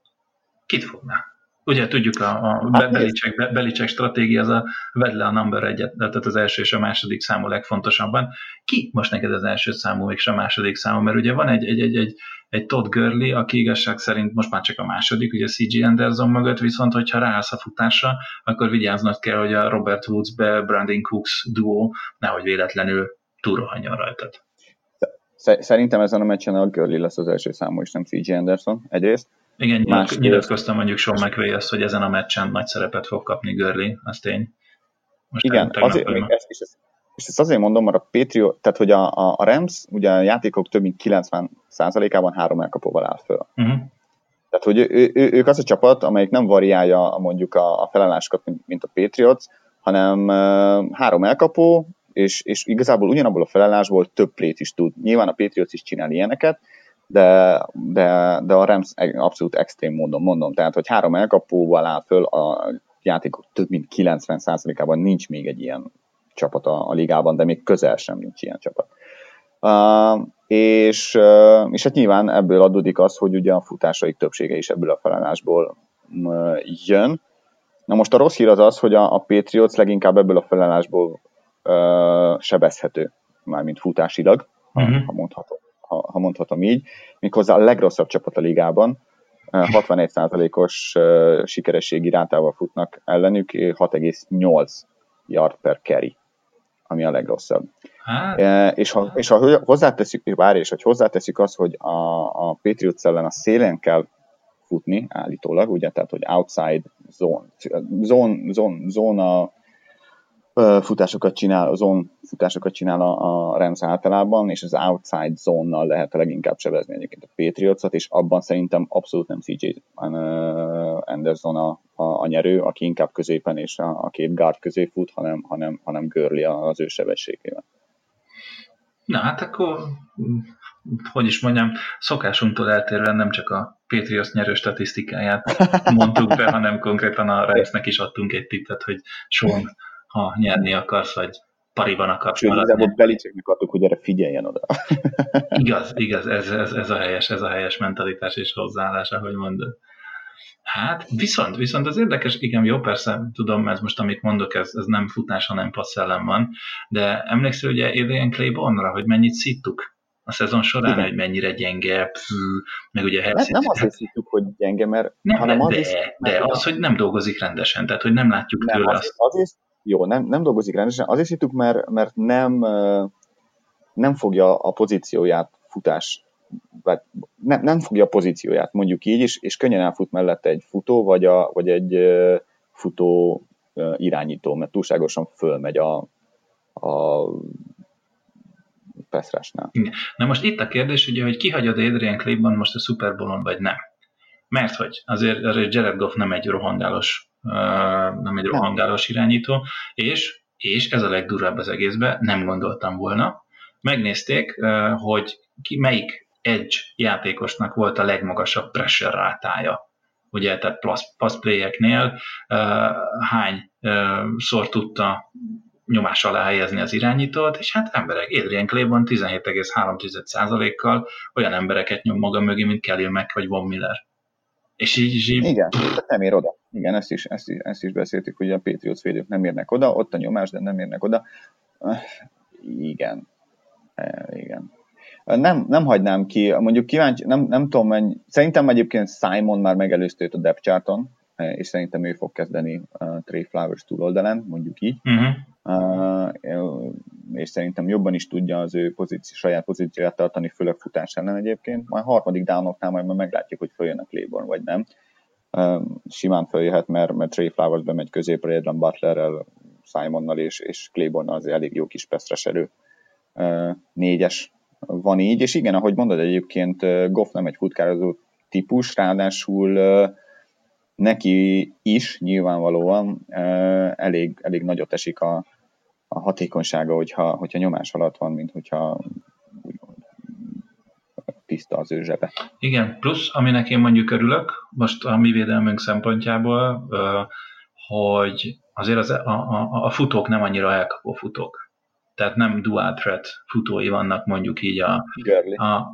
kit fogná? Ugye tudjuk, a, a hát Belicek, Belicek stratégia az a vedd le a number egyet, tehát az első és a második számú legfontosabban. Ki most neked az első számú és a második számú? Mert ugye van egy, egy, egy, egy, egy Todd Gurley, aki igazság szerint most már csak a második, ugye CG Anderson mögött, viszont hogyha ráállsz a futásra, akkor vigyáznod kell, hogy a Robert Woods be Brandon Cooks duó nehogy véletlenül túlrohanjon rajtad. Szerintem ezen a meccsen a Gurley lesz az első számú, és nem CG Anderson egyrészt. Igen, Más nyilatkozta mondjuk Sean McVay azt, hogy ezen a meccsen nagy szerepet fog kapni Görli, az tény. Most Igen, azért, még ezt, és, ezt, és ezt azért mondom, mert a Patriot, tehát hogy a, a, a Rams ugye a játékok több mint 90%-ában három elkapóval áll föl. Uh-huh. Tehát, hogy ő, ő, ők az a csapat, amelyik nem variálja mondjuk a, a felállásokat, mint, mint a Patriots, hanem uh, három elkapó, és, és igazából ugyanabból a felállásból több plét is tud. Nyilván a Patriots is csinál ilyeneket, de, de, de a Rams abszolút extrém módon mondom. Tehát, hogy három elkapóval áll föl a játékok több mint 90%-ában nincs még egy ilyen csapat a, a ligában, de még közel sem nincs ilyen csapat. Uh, és, uh, és hát nyilván ebből adódik az, hogy ugye a futásaik többsége is ebből a felállásból uh, jön. Na most a rossz hír az az, hogy a, a Patriots leginkább ebből a felállásból uh, sebezhető, mármint futásilag, uh-huh. ha, ha mondhatom ha, ha mondhatom így, méghozzá a legrosszabb csapat a ligában, 61%-os sikerességi rátával futnak ellenük, 6,8 yard per carry, ami a legrosszabb. Hát. És, ha, és ha hozzáteszük, várj, és hogy hozzáteszük azt, hogy a, a Patriots ellen a szélen kell futni állítólag, ugye, tehát hogy outside zone, zone, zone, zone a futásokat csinál, zone futásokat csinál a, a Rams általában, és az outside zone-nal lehet a leginkább sebezni egyébként a Patriots-ot, és abban szerintem abszolút nem CJ Anderson a, a, a nyerő, aki inkább középen és a, a két guard közé fut, hanem, hanem, hanem görli az ő sebességével. Na hát akkor, hogy is mondjam, szokásunktól eltérően nem csak a Patriots nyerő statisztikáját mondtuk be, hanem konkrétan a Ramsnek is adtunk egy tippet, hogy Sean ha nyerni akarsz, vagy pariban akarsz Sőt, maradni. Sőt, Belicseknek adtuk, hogy erre figyeljen oda. igaz, igaz, ez, ez, ez, a helyes, ez a helyes mentalitás és hozzáállás, ahogy mondod. Hát, viszont, viszont az érdekes, igen, jó, persze, tudom, ez most, amit mondok, ez, ez nem futás, hanem passzellem van, de emlékszel ugye Adrian Claiborne-ra, hogy mennyit szittuk a szezon során, igen. hogy mennyire gyenge, pff, meg ugye nem, nem azt hiszük, hogy gyenge, mert nem, hanem de, is, de az, hogy nem dolgozik rendesen, tehát hogy nem látjuk nem, tőle az, azt. is, jó, nem, nem dolgozik rendesen. Azért hittük, mert, mert nem, nem fogja a pozícióját futás, vagy nem, nem fogja a pozícióját, mondjuk így is, és könnyen elfut mellette egy futó, vagy, a, vagy egy futó irányító, mert túlságosan fölmegy a, a Peszrásnál. Na most itt a kérdés, ugye, hogy kihagyod Adrian Claybon most a Super Bowl-on, vagy nem. Mert hogy azért, azért Jared Goff nem egy rohangálos nem egy rohangálós irányító, és, és ez a legdurvább az egészben, nem gondoltam volna. Megnézték, hogy ki, melyik edge játékosnak volt a legmagasabb pressure rátája. Ugye, tehát pass play-eknél hány szor tudta nyomás alá helyezni az irányítót, és hát emberek, Adrian Claiborne 17,3%-kal olyan embereket nyom maga mögé, mint Kelly Mack vagy Von Miller. És így, így Igen, nem ér oda. Igen, ezt is, ezt, is, ezt is beszéltük, hogy a Patriots védők nem érnek oda, ott a nyomás, de nem érnek oda. Igen. E, igen. Nem, nem hagynám ki, mondjuk kíváncsi, nem, nem tudom, mennyi, szerintem egyébként Simon már megelőzte őt a depth charton, e, és szerintem ő fog kezdeni uh, Trey Flowers túloldalán, mondjuk így. Uh-huh. Uh, és szerintem jobban is tudja az ő pozíci, saját pozícióját tartani, főleg futás ellen egyébként. Majd harmadik downoknál majd meglátjuk, hogy följön a Claiborne, vagy nem simán feljöhet, mert, mert Trey Flowers bemegy középre, Edlen Butlerrel, Simonnal és, és Claiborne az elég jó kis pesztres erő. Négyes van így, és igen, ahogy mondod egyébként, Goff nem egy futkározó típus, ráadásul neki is nyilvánvalóan elég, elég nagyot esik a, a hatékonysága, hogyha, hogyha nyomás alatt van, mint hogyha tiszta az ő zsebe. Igen, plusz, aminek én mondjuk örülök, most a mi védelmünk szempontjából, hogy azért az, a, a, a futók nem annyira elkapó futók. tehát nem dual threat futói vannak mondjuk így a... Görli. A,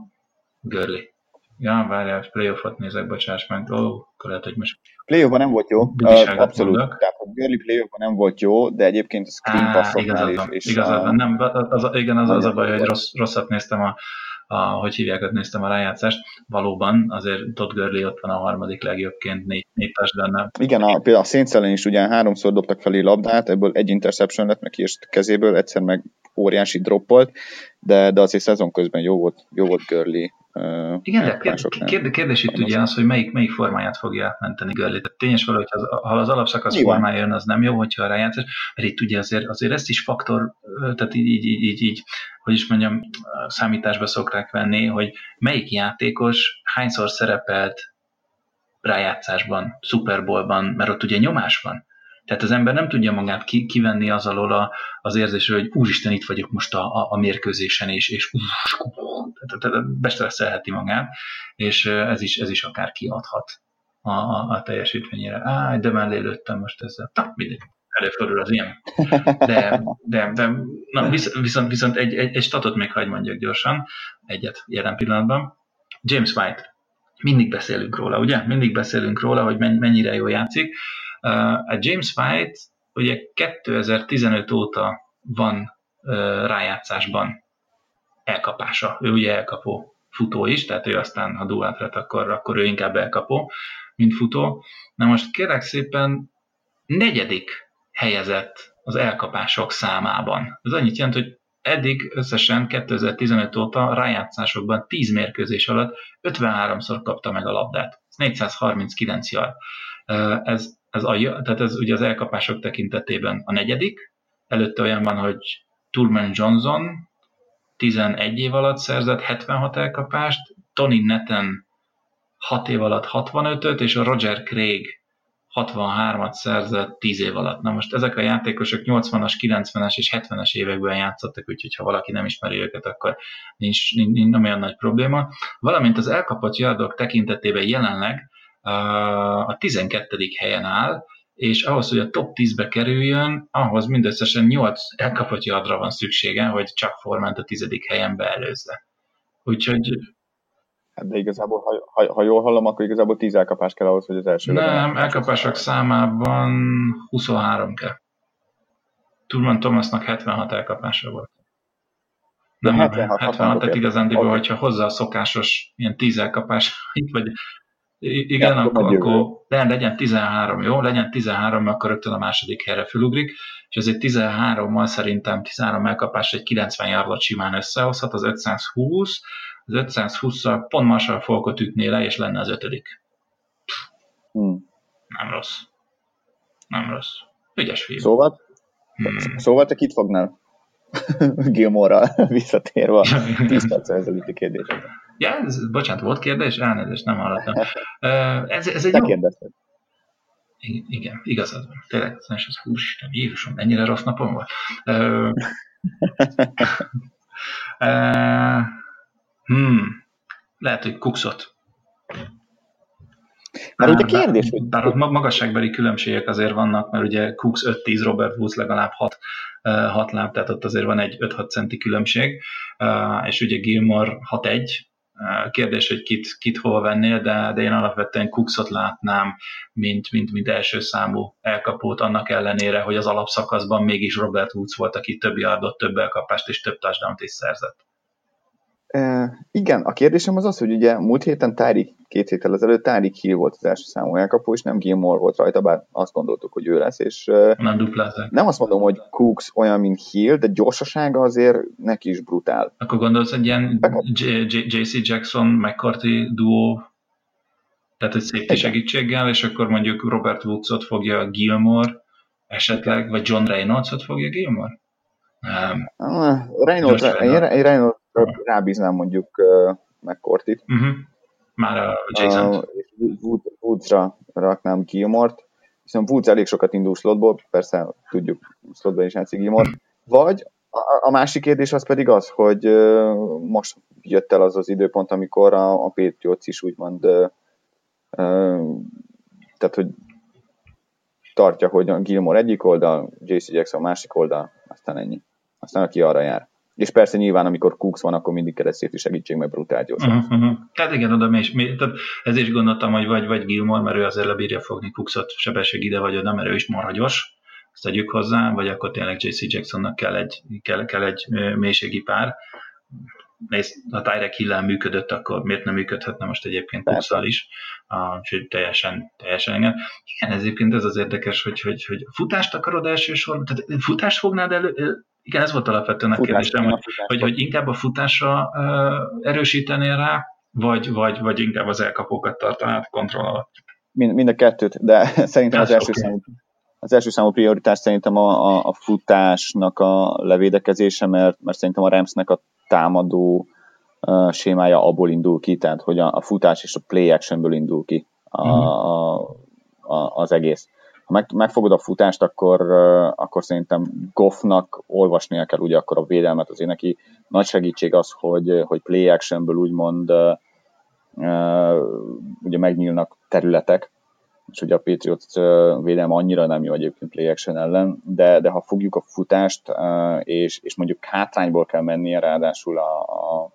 Görli. Ja, várjál, playoffot nézek, bocsáss meg. Ó, akkor lehet, hogy most... Playoffban nem volt jó, uh, abszolút. Mondok. Tehát a Görli playoffban nem volt jó, de egyébként a screen passzoknál is. És igazad van, nem, az, igen, az, az a baj, hogy rossz, rosszat néztem a, a, hogy hívják, ott néztem a rájátszást, valóban azért Todd Gurley ott van a harmadik legjobbként, négy, négy benne. Igen, a, például a Saints is ugye háromszor dobtak felé labdát, ebből egy interception lett neki és kezéből, egyszer meg óriási droppolt, de, de azért szezon közben jó volt, jó volt Uh, Igen, de kérd, kérdés itt ugye az, hogy melyik, melyik formáját fogja átmenteni Görli. Tehát tényes valahogy, ha az, ha az alapszakasz Nyilván. formája jön, az nem jó, hogyha a rájátszás, mert itt ugye azért, azért ezt is faktor, tehát így, így, így, így, így hogy is mondjam, számításba szokták venni, hogy melyik játékos hányszor szerepelt rájátszásban, Super Bowlban, mert ott ugye nyomás van. Tehát az ember nem tudja magát ki, kivenni az alól a, az érzésről, hogy úristen, itt vagyok most a, a, a mérkőzésen, és, és bestresszelheti magát, és ez is, ez is akár kiadhat a, a, a teljesítményére. Á, de mellé lőttem most ezzel. Na, mindegy előfordul az ilyen. De, de, de na, viszont, viszont egy, egy, egy statot még hagy mondjak gyorsan, egyet jelen pillanatban. James White. Mindig beszélünk róla, ugye? Mindig beszélünk róla, hogy mennyire jól játszik. A James White ugye 2015 óta van rájátszásban elkapása. Ő ugye elkapó futó is, tehát ő aztán, ha dualt lett, akkor, akkor ő inkább elkapó, mint futó. Na most kérlek szépen negyedik helyezett az elkapások számában. Ez annyit jelent, hogy eddig összesen 2015 óta rájátszásokban 10 mérkőzés alatt 53-szor kapta meg a labdát. Ez 439 jár. Ez ez, a, tehát ez ugye az elkapások tekintetében a negyedik, előtte olyan van, hogy Turman Johnson 11 év alatt szerzett 76 elkapást, Tony Netten 6 év alatt 65-öt, és a Roger Craig 63-at szerzett 10 év alatt. Na most ezek a játékosok 80-as, 90-es és 70-es években játszottak, úgyhogy ha valaki nem ismeri őket, akkor nincs, nincs, nincs nem olyan nagy probléma. Valamint az elkapott yardok tekintetében jelenleg a 12. helyen áll, és ahhoz, hogy a top 10-be kerüljön, ahhoz mindösszesen 8 elkapott yardra van szüksége, hogy csak Formánt a 10. helyen beelőzze. Úgyhogy... Hát de igazából, ha, ha, ha jól hallom, akkor igazából 10 elkapás kell ahhoz, hogy az első... Nem, elkapások számában 23 kell. Turman Thomasnak 76 elkapása volt. Nem, 76, 76 tehát igazándiból, okay. hogyha hozzá a szokásos ilyen 10 elkapás, vagy igen, ja, akkor, akkor de legyen 13, jó? Legyen 13, mert akkor rögtön a második helyre fölugrik, és ezért 13-mal szerintem 13 elkapás egy 90 yardot simán összehozhat, az 520, az 520-szal pont Marshall Falkot ütné le, és lenne az ötödik. Hmm. Nem rossz. Nem rossz. Ügyes fiú. Szóval? Hmm. Szóval te kit fognál? Gilmore-ral visszatérve a 10 perc ezelőtti kérdésekre. Ja, ez, bocsánat, volt kérdés? Elnézést, nem hallottam. Ez, ez egy Te jó... kérdezted. Igen, igazad van. Tényleg, ez az hús, Jézusom, mennyire rossz napom volt. Hmm, lehet, hogy kukszot. Mert ugye kérdés, hogy... Bár ott magasságbeli különbségek azért vannak, mert ugye Cooks 5-10, Robert Woods legalább 6, 6 láb, tehát ott azért van egy 5-6 centi különbség, és ugye Gilmore 6-1, Kérdés, hogy kit, kit hol vennél, de, de én alapvetően Cooksot látnám, mint, mint, mint első számú elkapót, annak ellenére, hogy az alapszakaszban mégis Robert Woods volt, aki több yardot, több elkapást és több touchdown is szerzett. E, igen, a kérdésem az az, hogy ugye múlt héten Tyreek, két héttel ezelőtt Tyreek Hill volt az első számú elkapó, és nem Gilmore volt rajta, bár azt gondoltuk, hogy ő lesz, és nem, duplázták. nem azt mondom, hogy Cooks olyan, mint Hill, de gyorsasága azért neki is brutál. Akkor gondolsz, hogy ilyen JC Jackson, McCarthy duo, tehát egy safety segítséggel, és akkor mondjuk Robert Woodsot fogja Gilmore, esetleg, vagy John Reynoldsot fogja Gilmore? Nem. Reynolds, én Reynolds rábíznám mondjuk uh, McCourtit. Uh-huh. Már a Jason. Uh, és Woodsra raknám Gilmort, hiszen Woods elég sokat indul slotból, persze tudjuk, slotban is játszik Gilmore. Vagy a, a másik kérdés az pedig az, hogy uh, most jött el az az időpont, amikor a, a Patriots is úgymond uh, uh, tehát, hogy tartja, hogy a Gilmore egyik oldal, JC Jackson másik oldal, aztán ennyi. aztán aki arra jár. És persze nyilván, amikor Cooks van, akkor mindig kell egy safety segítség, mert brutál gyorsan. Uh-huh. Tehát igen, oda még, még tehát ezért is gondoltam, hogy vagy, vagy Gilmore, mert ő azért lebírja fogni Cooksot sebesség ide vagy oda, mert ő is marha gyors, ezt tegyük hozzá, vagy akkor tényleg JC Jacksonnak kell egy, kell, kell egy mélységi pár. Nézd, ha Tyrek hill működött, akkor miért nem működhetne most egyébként Cookszal is, uh, úgyhogy teljesen, teljesen engem. Igen, ez egyébként ez az érdekes, hogy, hogy, hogy futást akarod elsősorban, tehát futást fognád elő, igen, ez volt alapvetően a kérdésem, hogy, hogy, hogy inkább a futásra uh, erősítenél rá, vagy, vagy, vagy inkább az elkapókat tartanád kontroll alatt? Mind, mind a kettőt, de szerintem az első, okay. számú, az első számú prioritás szerintem a, a, a futásnak a levédekezése, mert, mert szerintem a Ramsnek a támadó uh, sémája abból indul ki, tehát hogy a, a futás és a play actionből indul ki a, mm. a, a, az egész ha meg, megfogod a futást, akkor, akkor szerintem Goffnak olvasnia kell ugye akkor a védelmet, azért neki nagy segítség az, hogy, hogy play actionből úgymond ugye megnyílnak területek, és ugye a Patriots védelme annyira nem jó egyébként play action ellen, de, de ha fogjuk a futást, és, és mondjuk hátrányból kell mennie, ráadásul a, a,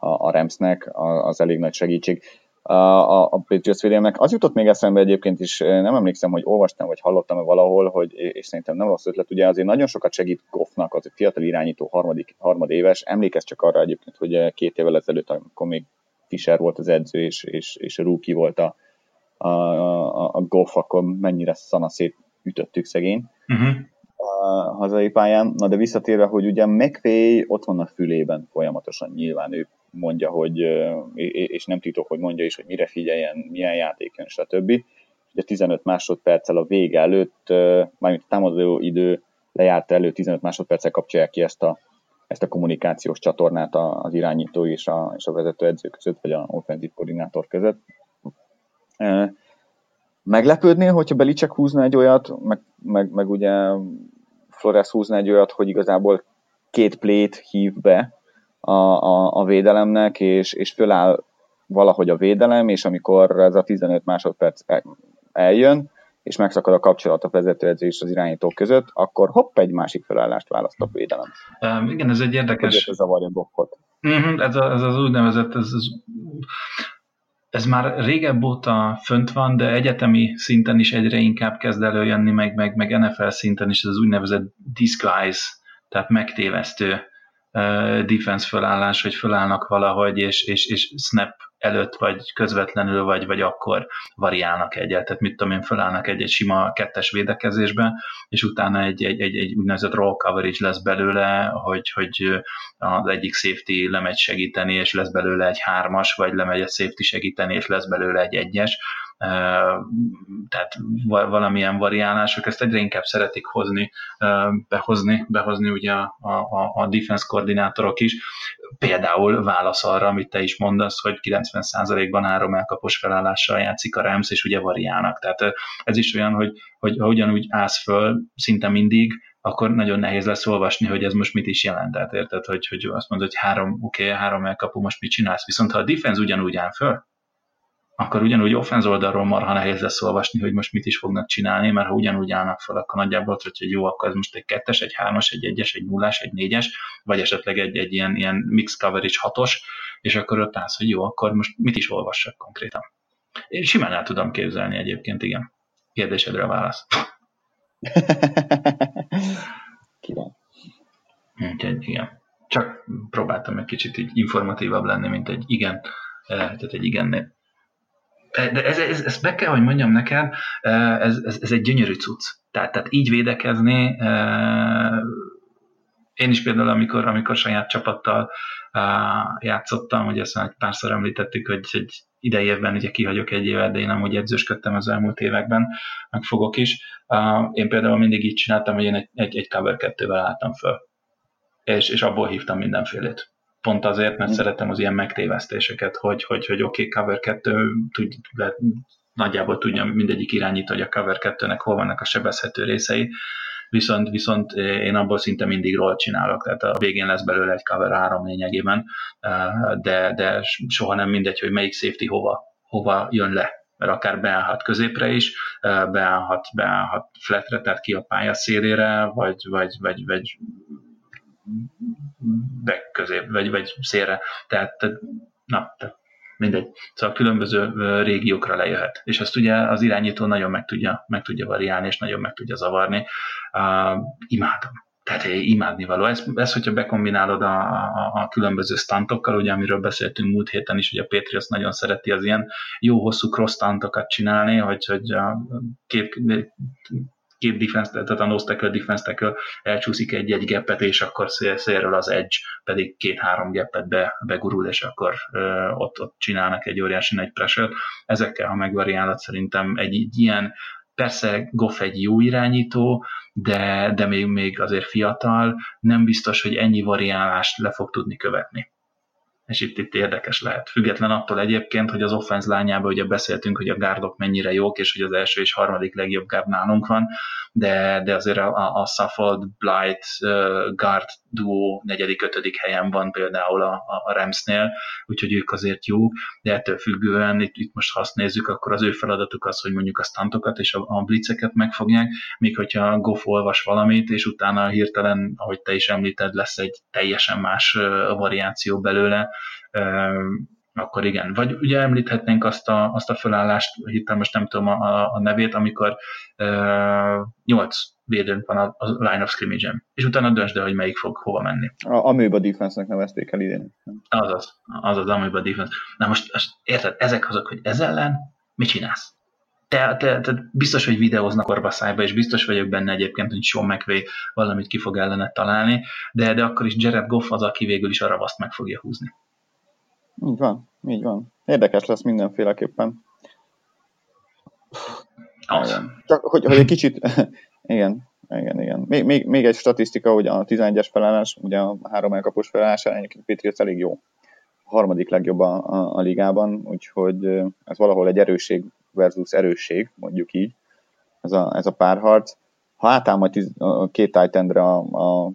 a Ramsnek, az elég nagy segítség a, a Patriots védelmnek. Az jutott még eszembe egyébként is, nem emlékszem, hogy olvastam vagy hallottam valahol, hogy, és szerintem nem rossz ötlet, ugye azért nagyon sokat segít Goffnak, az egy fiatal irányító harmadik, harmadéves, emlékezz csak arra egyébként, hogy két évvel ezelőtt, amikor még Fischer volt az edző, és, és, és a rookie volt a, a, a, a Goff, akkor mennyire szanaszét ütöttük szegény. Uh-huh a hazai pályán. Na de visszatérve, hogy ugye McVay ott van a fülében folyamatosan nyilván ő mondja, hogy, és nem titok, hogy mondja is, hogy mire figyeljen, milyen játékon, stb. Ugye 15 másodperccel a vége előtt, mármint a támadó idő lejárt elő 15 másodperccel kapcsolják ki ezt a, ezt a kommunikációs csatornát az irányító és a, és a vezető edző között, vagy a offenzív koordinátor között. Meglepődnél, hogyha Belicek húzna egy olyat, meg, meg, meg ugye Flores húzna egy olyat, hogy igazából két plét hív be, a, a, a védelemnek, és, és föláll valahogy a védelem, és amikor ez a 15 másodperc eljön, és megszakad a kapcsolat a vezetőedző és az irányító között, akkor hopp, egy másik felállást választ a védelem. Um, igen, ez egy érdekes... Ez zavarja a blokkot. Uh-huh, ez, a, ez az úgynevezett, ez, ez, ez már régebb óta fönt van, de egyetemi szinten is egyre inkább kezd előjönni, meg, meg, meg NFL szinten is ez az úgynevezett disguise, tehát megtévesztő defense fölállás, hogy fölállnak valahogy, és, és, és snap előtt, vagy közvetlenül, vagy, vagy akkor variálnak egyet. Tehát mit tudom én, fölállnak egy, egy sima kettes védekezésbe, és utána egy, egy, egy, egy úgynevezett roll coverage lesz belőle, hogy, hogy az egyik safety lemegy segíteni, és lesz belőle egy hármas, vagy lemegy egy safety segíteni, és lesz belőle egy egyes tehát valamilyen variálások, ezt egyre inkább szeretik hozni, behozni, behozni ugye a, a, a defense koordinátorok is. Például válasz arra, amit te is mondasz, hogy 90%-ban három elkapos felállással játszik a Rams, és ugye variálnak. Tehát ez is olyan, hogy, hogy ha ugyanúgy állsz föl szinte mindig, akkor nagyon nehéz lesz olvasni, hogy ez most mit is jelent. Tehát érted, hogy, hogy azt mondod, hogy három, oké, okay, három elkapu, most mit csinálsz. Viszont ha a defense ugyanúgy áll föl, akkor ugyanúgy offenz oldalról marha nehéz lesz olvasni, hogy most mit is fognak csinálni, mert ha ugyanúgy állnak fel, akkor nagyjából ott, hogy jó, akkor ez most egy kettes, egy hármas, egy egyes, egy nullás, egy négyes, vagy esetleg egy, egy ilyen, ilyen mix coverage hatos, és akkor ott állsz, hogy jó, akkor most mit is olvassak konkrétan. Én simán el tudom képzelni egyébként, igen. Kérdésedre a válasz. Kíván. Úgyhogy igen. Csak próbáltam egy kicsit így informatívabb lenni, mint egy igen, eh, tehát egy igennél de ez, ez, ez meg kell, hogy mondjam neked, ez, ez, ez egy gyönyörű cucc. Tehát, tehát így védekezni, én is például, amikor, amikor saját csapattal játszottam, hogy ezt egy párszor említettük, hogy egy idei évben ugye kihagyok egy évet, de én amúgy edzősködtem az elmúlt években, meg fogok is. Én például mindig így csináltam, hogy én egy, egy, egy cover kettővel álltam föl. És, és abból hívtam mindenfélét pont azért, mert szeretem az ilyen megtévesztéseket, hogy, hogy, hogy oké, okay, cover 2, tud, lehet, nagyjából tudja mindegyik irányító, hogy a cover 2-nek hol vannak a sebezhető részei, viszont, viszont én abból szinte mindig roll csinálok, tehát a végén lesz belőle egy cover 3 lényegében, de, de soha nem mindegy, hogy melyik safety hova, hova jön le mert akár beállhat középre is, beállhat, beállhat fletre, tehát ki a pálya szélére, vagy, vagy, vagy, vagy be közé, vagy, vagy szélre. Tehát, na, tehát mindegy. Szóval különböző régiókra lejöhet. És ezt ugye az irányító nagyon meg tudja, meg tudja variálni, és nagyon meg tudja zavarni. Uh, imádom. Tehát imádni való. Ez, ez hogyha bekombinálod a, a, a különböző stuntokkal, ugye amiről beszéltünk múlt héten is, hogy a Patriots nagyon szereti az ilyen jó hosszú cross stuntokat csinálni, hogy, hogy a két két defense, tehát a nose tackle, defense tackle elcsúszik egy-egy geppet, és akkor szél, szélről az edge pedig két-három geppet be, begurul, és akkor ö, ott, ott csinálnak egy óriási nagy pressure Ezekkel, ha megvariálod, szerintem egy, egy ilyen Persze Goff egy jó irányító, de, de még, még azért fiatal, nem biztos, hogy ennyi variálást le fog tudni követni és itt, itt érdekes lehet. Független attól egyébként, hogy az offense lányában ugye beszéltünk, hogy a gárdok mennyire jók, és hogy az első és harmadik legjobb gárd nálunk van, de, de azért a, a Suffold, Blight, uh, guard duo negyedik, ötödik helyen van például a, a Ramsnél, úgyhogy ők azért jók, de ettől függően itt, itt most ha azt nézzük, akkor az ő feladatuk az, hogy mondjuk a stuntokat és a, a blitzeket megfogják, míg hogyha Goff olvas valamit, és utána hirtelen, ahogy te is említed, lesz egy teljesen más variáció belőle, akkor igen. Vagy ugye említhetnénk azt a, azt a felállást, hittem most nem tudom a, a nevét, amikor nyolc védőnk van a, a line of scrimmage-en, és utána döntsd el, hogy melyik fog hova menni. A Amoeba Defense-nek nevezték el idén. Azaz, azaz Amoeba Defense. Na most, most érted, ezek azok, hogy ez ellen mit csinálsz? te, te, te biztos, hogy videóznak orba szájba, és biztos vagyok benne egyébként, hogy Sean McVay valamit ki fog ellene találni, de, de akkor is Jared Goff az, aki végül is a ravaszt meg fogja húzni. Így van, így van. Érdekes lesz mindenféleképpen. Az. Csak, hogy, hogy egy kicsit, igen, igen, igen. Még, még, még egy statisztika, hogy a 11-es felállás, ugye a három elkapós felállás egyébként Patriots elég jó. A harmadik legjobb a, a, a ligában, úgyhogy ez valahol egy erősség versus erősség, mondjuk így, ez a, ez a párharc. Ha átáll majd tiz, a két Titandre a, a,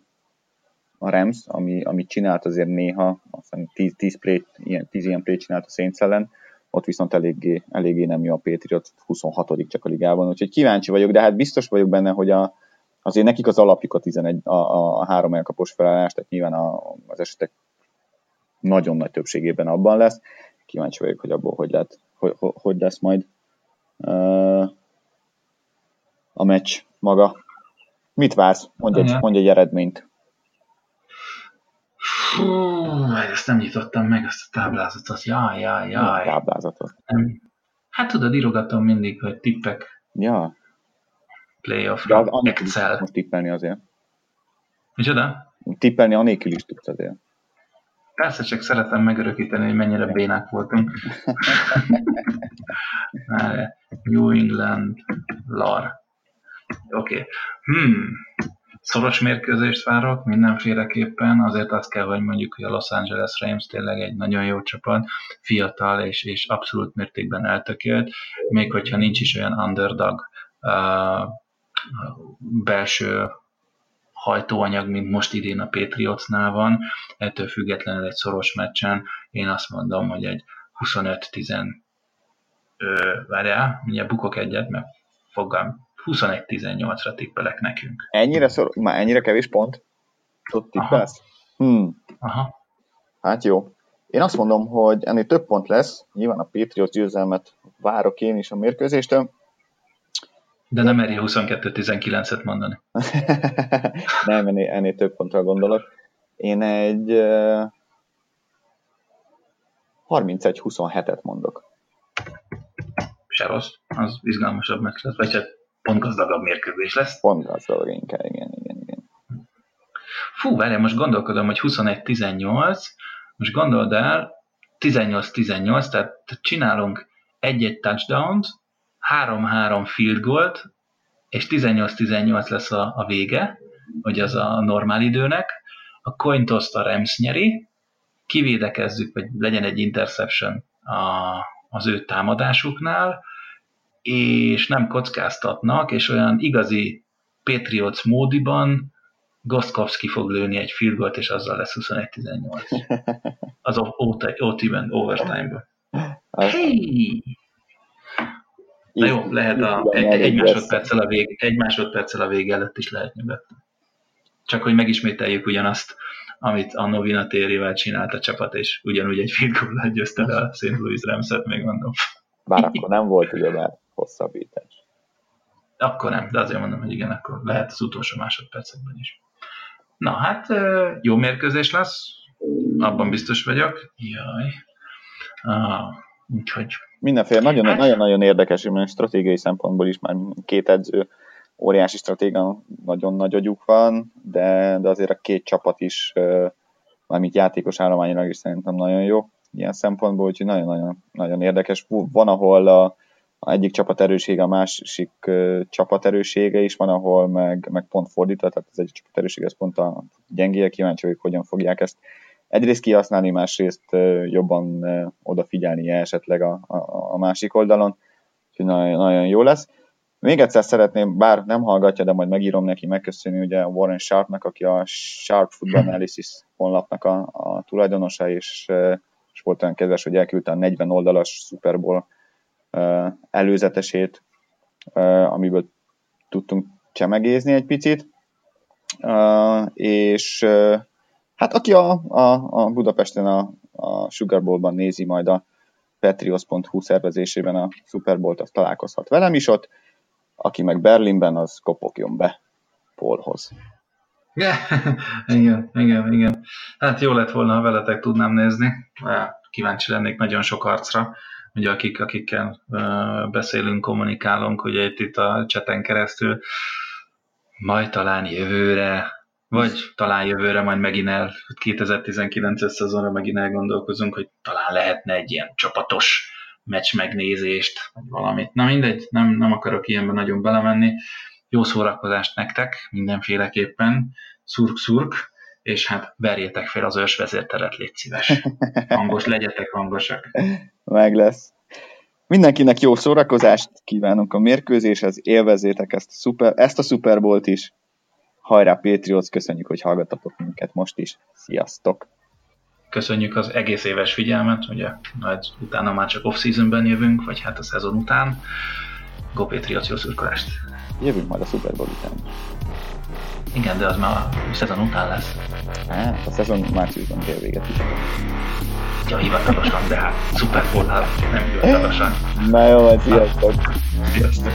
a Rams, ami, amit csinált azért néha, aztán 10, 10, play, ilyen, 10 ilyen play csinált a Saints ellen, ott viszont eléggé, eléggé nem jó a Patriot, 26 csak a ligában, úgyhogy kíváncsi vagyok, de hát biztos vagyok benne, hogy a, azért nekik az alapjuk a, 11, a, a, a három elkapos felállás, tehát nyilván a, az esetek nagyon nagy többségében abban lesz. Kíváncsi vagyok, hogy abból hogy, lehet, hogy, hogy lesz majd a meccs maga. Mit vársz? Mondj egy, mondj egy eredményt. Hú, ezt nem nyitottam meg, ezt a táblázatot. Jaj, jaj, jaj. A táblázatot. Nem. Hát tudod, írogatom mindig, hogy tippek. Ja. Playoff. De az Excel. Most tippelni azért. Micsoda? Tippelni anélkül is tudsz azért. Persze, csak szeretem megörökíteni, hogy mennyire bénák voltunk. New England, LAR. Oké. Okay. Hmm. Szoros mérkőzést várok mindenféleképpen, azért azt kell, hogy mondjuk, hogy a Los Angeles Rams tényleg egy nagyon jó csapat, fiatal és, és abszolút mértékben eltökélt, még hogyha nincs is olyan underdog uh, belső hajtóanyag, mint most idén a Patriotsnál van, ettől függetlenül egy szoros meccsen én azt mondom, hogy egy 25-10 várjál, mindjárt bukok egyet, mert fogam 21-18-ra tippelek nekünk. Ennyire, szor, már ennyire kevés pont? Ott tippelsz? Aha. Hmm. Aha. Hát jó. Én azt mondom, hogy ennél több pont lesz, nyilván a Patriots győzelmet várok én is a mérkőzéstől, de nem meri 22-19-et mondani. nem, ennél, ennél több pontra gondolok. Én egy uh, 31-27-et mondok. Se rossz, az izgalmasabb meg vagy hát pont gazdagabb mérkőzés lesz. Pont gazdagabb, inkább, igen, igen, igen. Fú, várjál, most gondolkodom, hogy 21-18, most gondold el, 18-18, tehát csinálunk egy-egy touchdown-t, 3-3 field goalt, és 18-18 lesz a, a vége, hogy az a normál időnek, a coin a Rams nyeri, kivédekezzük, vagy legyen egy interception a, az ő támadásuknál, és nem kockáztatnak, és olyan igazi Patriots módiban Gostkowski fog lőni egy field goal és azzal lesz 21-18. Az OT-ben, overtime-ben. Hey! Na jó, lehet a, egy, egy, másodperccel a vég, egy másodperccel a vége előtt is lehet nyugodtan. csak hogy megismételjük ugyanazt, amit a Novina Térivel csinált a csapat, és ugyanúgy egy field goal győzte le a St. Louis Rams-et, még mondom. Bár akkor nem volt ugyebár hosszabbítás. Akkor nem, de azért mondom, hogy igen, akkor lehet az utolsó másodpercekben is. Na hát, jó mérkőzés lesz, abban biztos vagyok. Jaj. Ah, úgyhogy... Mindenféle nagyon, nagyon-nagyon érdekes, mert stratégiai szempontból is már két edző óriási stratéga, nagyon nagy agyuk van, de, de azért a két csapat is, mármint játékos állományilag is szerintem nagyon jó ilyen szempontból, úgyhogy nagyon-nagyon nagyon érdekes. Van, ahol a egyik csapat erősége, a másik csapat erősége is van, ahol meg, meg pont fordítva, tehát az egyik csapat erősége, ez pont a gyengéje, kíváncsi hogy hogyan fogják ezt egyrészt kihasználni, másrészt jobban uh, odafigyelni esetleg a, a, a másik oldalon, úgyhogy nagyon, nagyon jó lesz. Még egyszer szeretném, bár nem hallgatja, de majd megírom neki megköszönni ugye Warren Sharpnak, aki a Sharp Football Analysis honlapnak a, a tulajdonosa, és, és volt olyan kedves, hogy elküldte a 40 oldalas Super Bowl előzetesét, amiből tudtunk csemegézni egy picit. És hát aki a, a, a Budapesten a, a Sugar Bowl-ban nézi majd a Patriots.hu szervezésében a Super Bowl-t, az találkozhat velem is ott aki meg Berlinben, az kopogjon be. Yeah. igen, igen, igen. Hát jó lett volna, ha veletek tudnám nézni. Kíváncsi lennék nagyon sok arcra, ugye akik, akikkel beszélünk, kommunikálunk, ugye itt, itt a cseten keresztül, majd talán jövőre, vagy talán jövőre majd megint el, 2019-es szezonra megint elgondolkozunk, hogy talán lehetne egy ilyen csapatos meccs megnézést, vagy valamit. Na mindegy, nem, nem akarok ilyenben nagyon belemenni. Jó szórakozást nektek mindenféleképpen, szurk-szurk, és hát verjétek fel az ősvezérteret, légy szíves. Hangos, legyetek hangosak. Meg lesz. Mindenkinek jó szórakozást kívánunk a mérkőzéshez, élvezétek ezt a, szuper, ezt a Super Bowl-t is. Hajrá Patriots, köszönjük, hogy hallgattatok minket most is. Sziasztok! köszönjük az egész éves figyelmet, ugye majd utána már csak off-seasonben jövünk, vagy hát a szezon után. Go Patriots, jó szurkolást! Jövünk majd a Super Bowl után. Igen, de az már a szezon után lesz. Á, a szezon márciusban kér véget is. Ja, hivatalosan, de hát Super Bowl nem hivatalosan. Na jó, majd sziasztok! Sziasztok!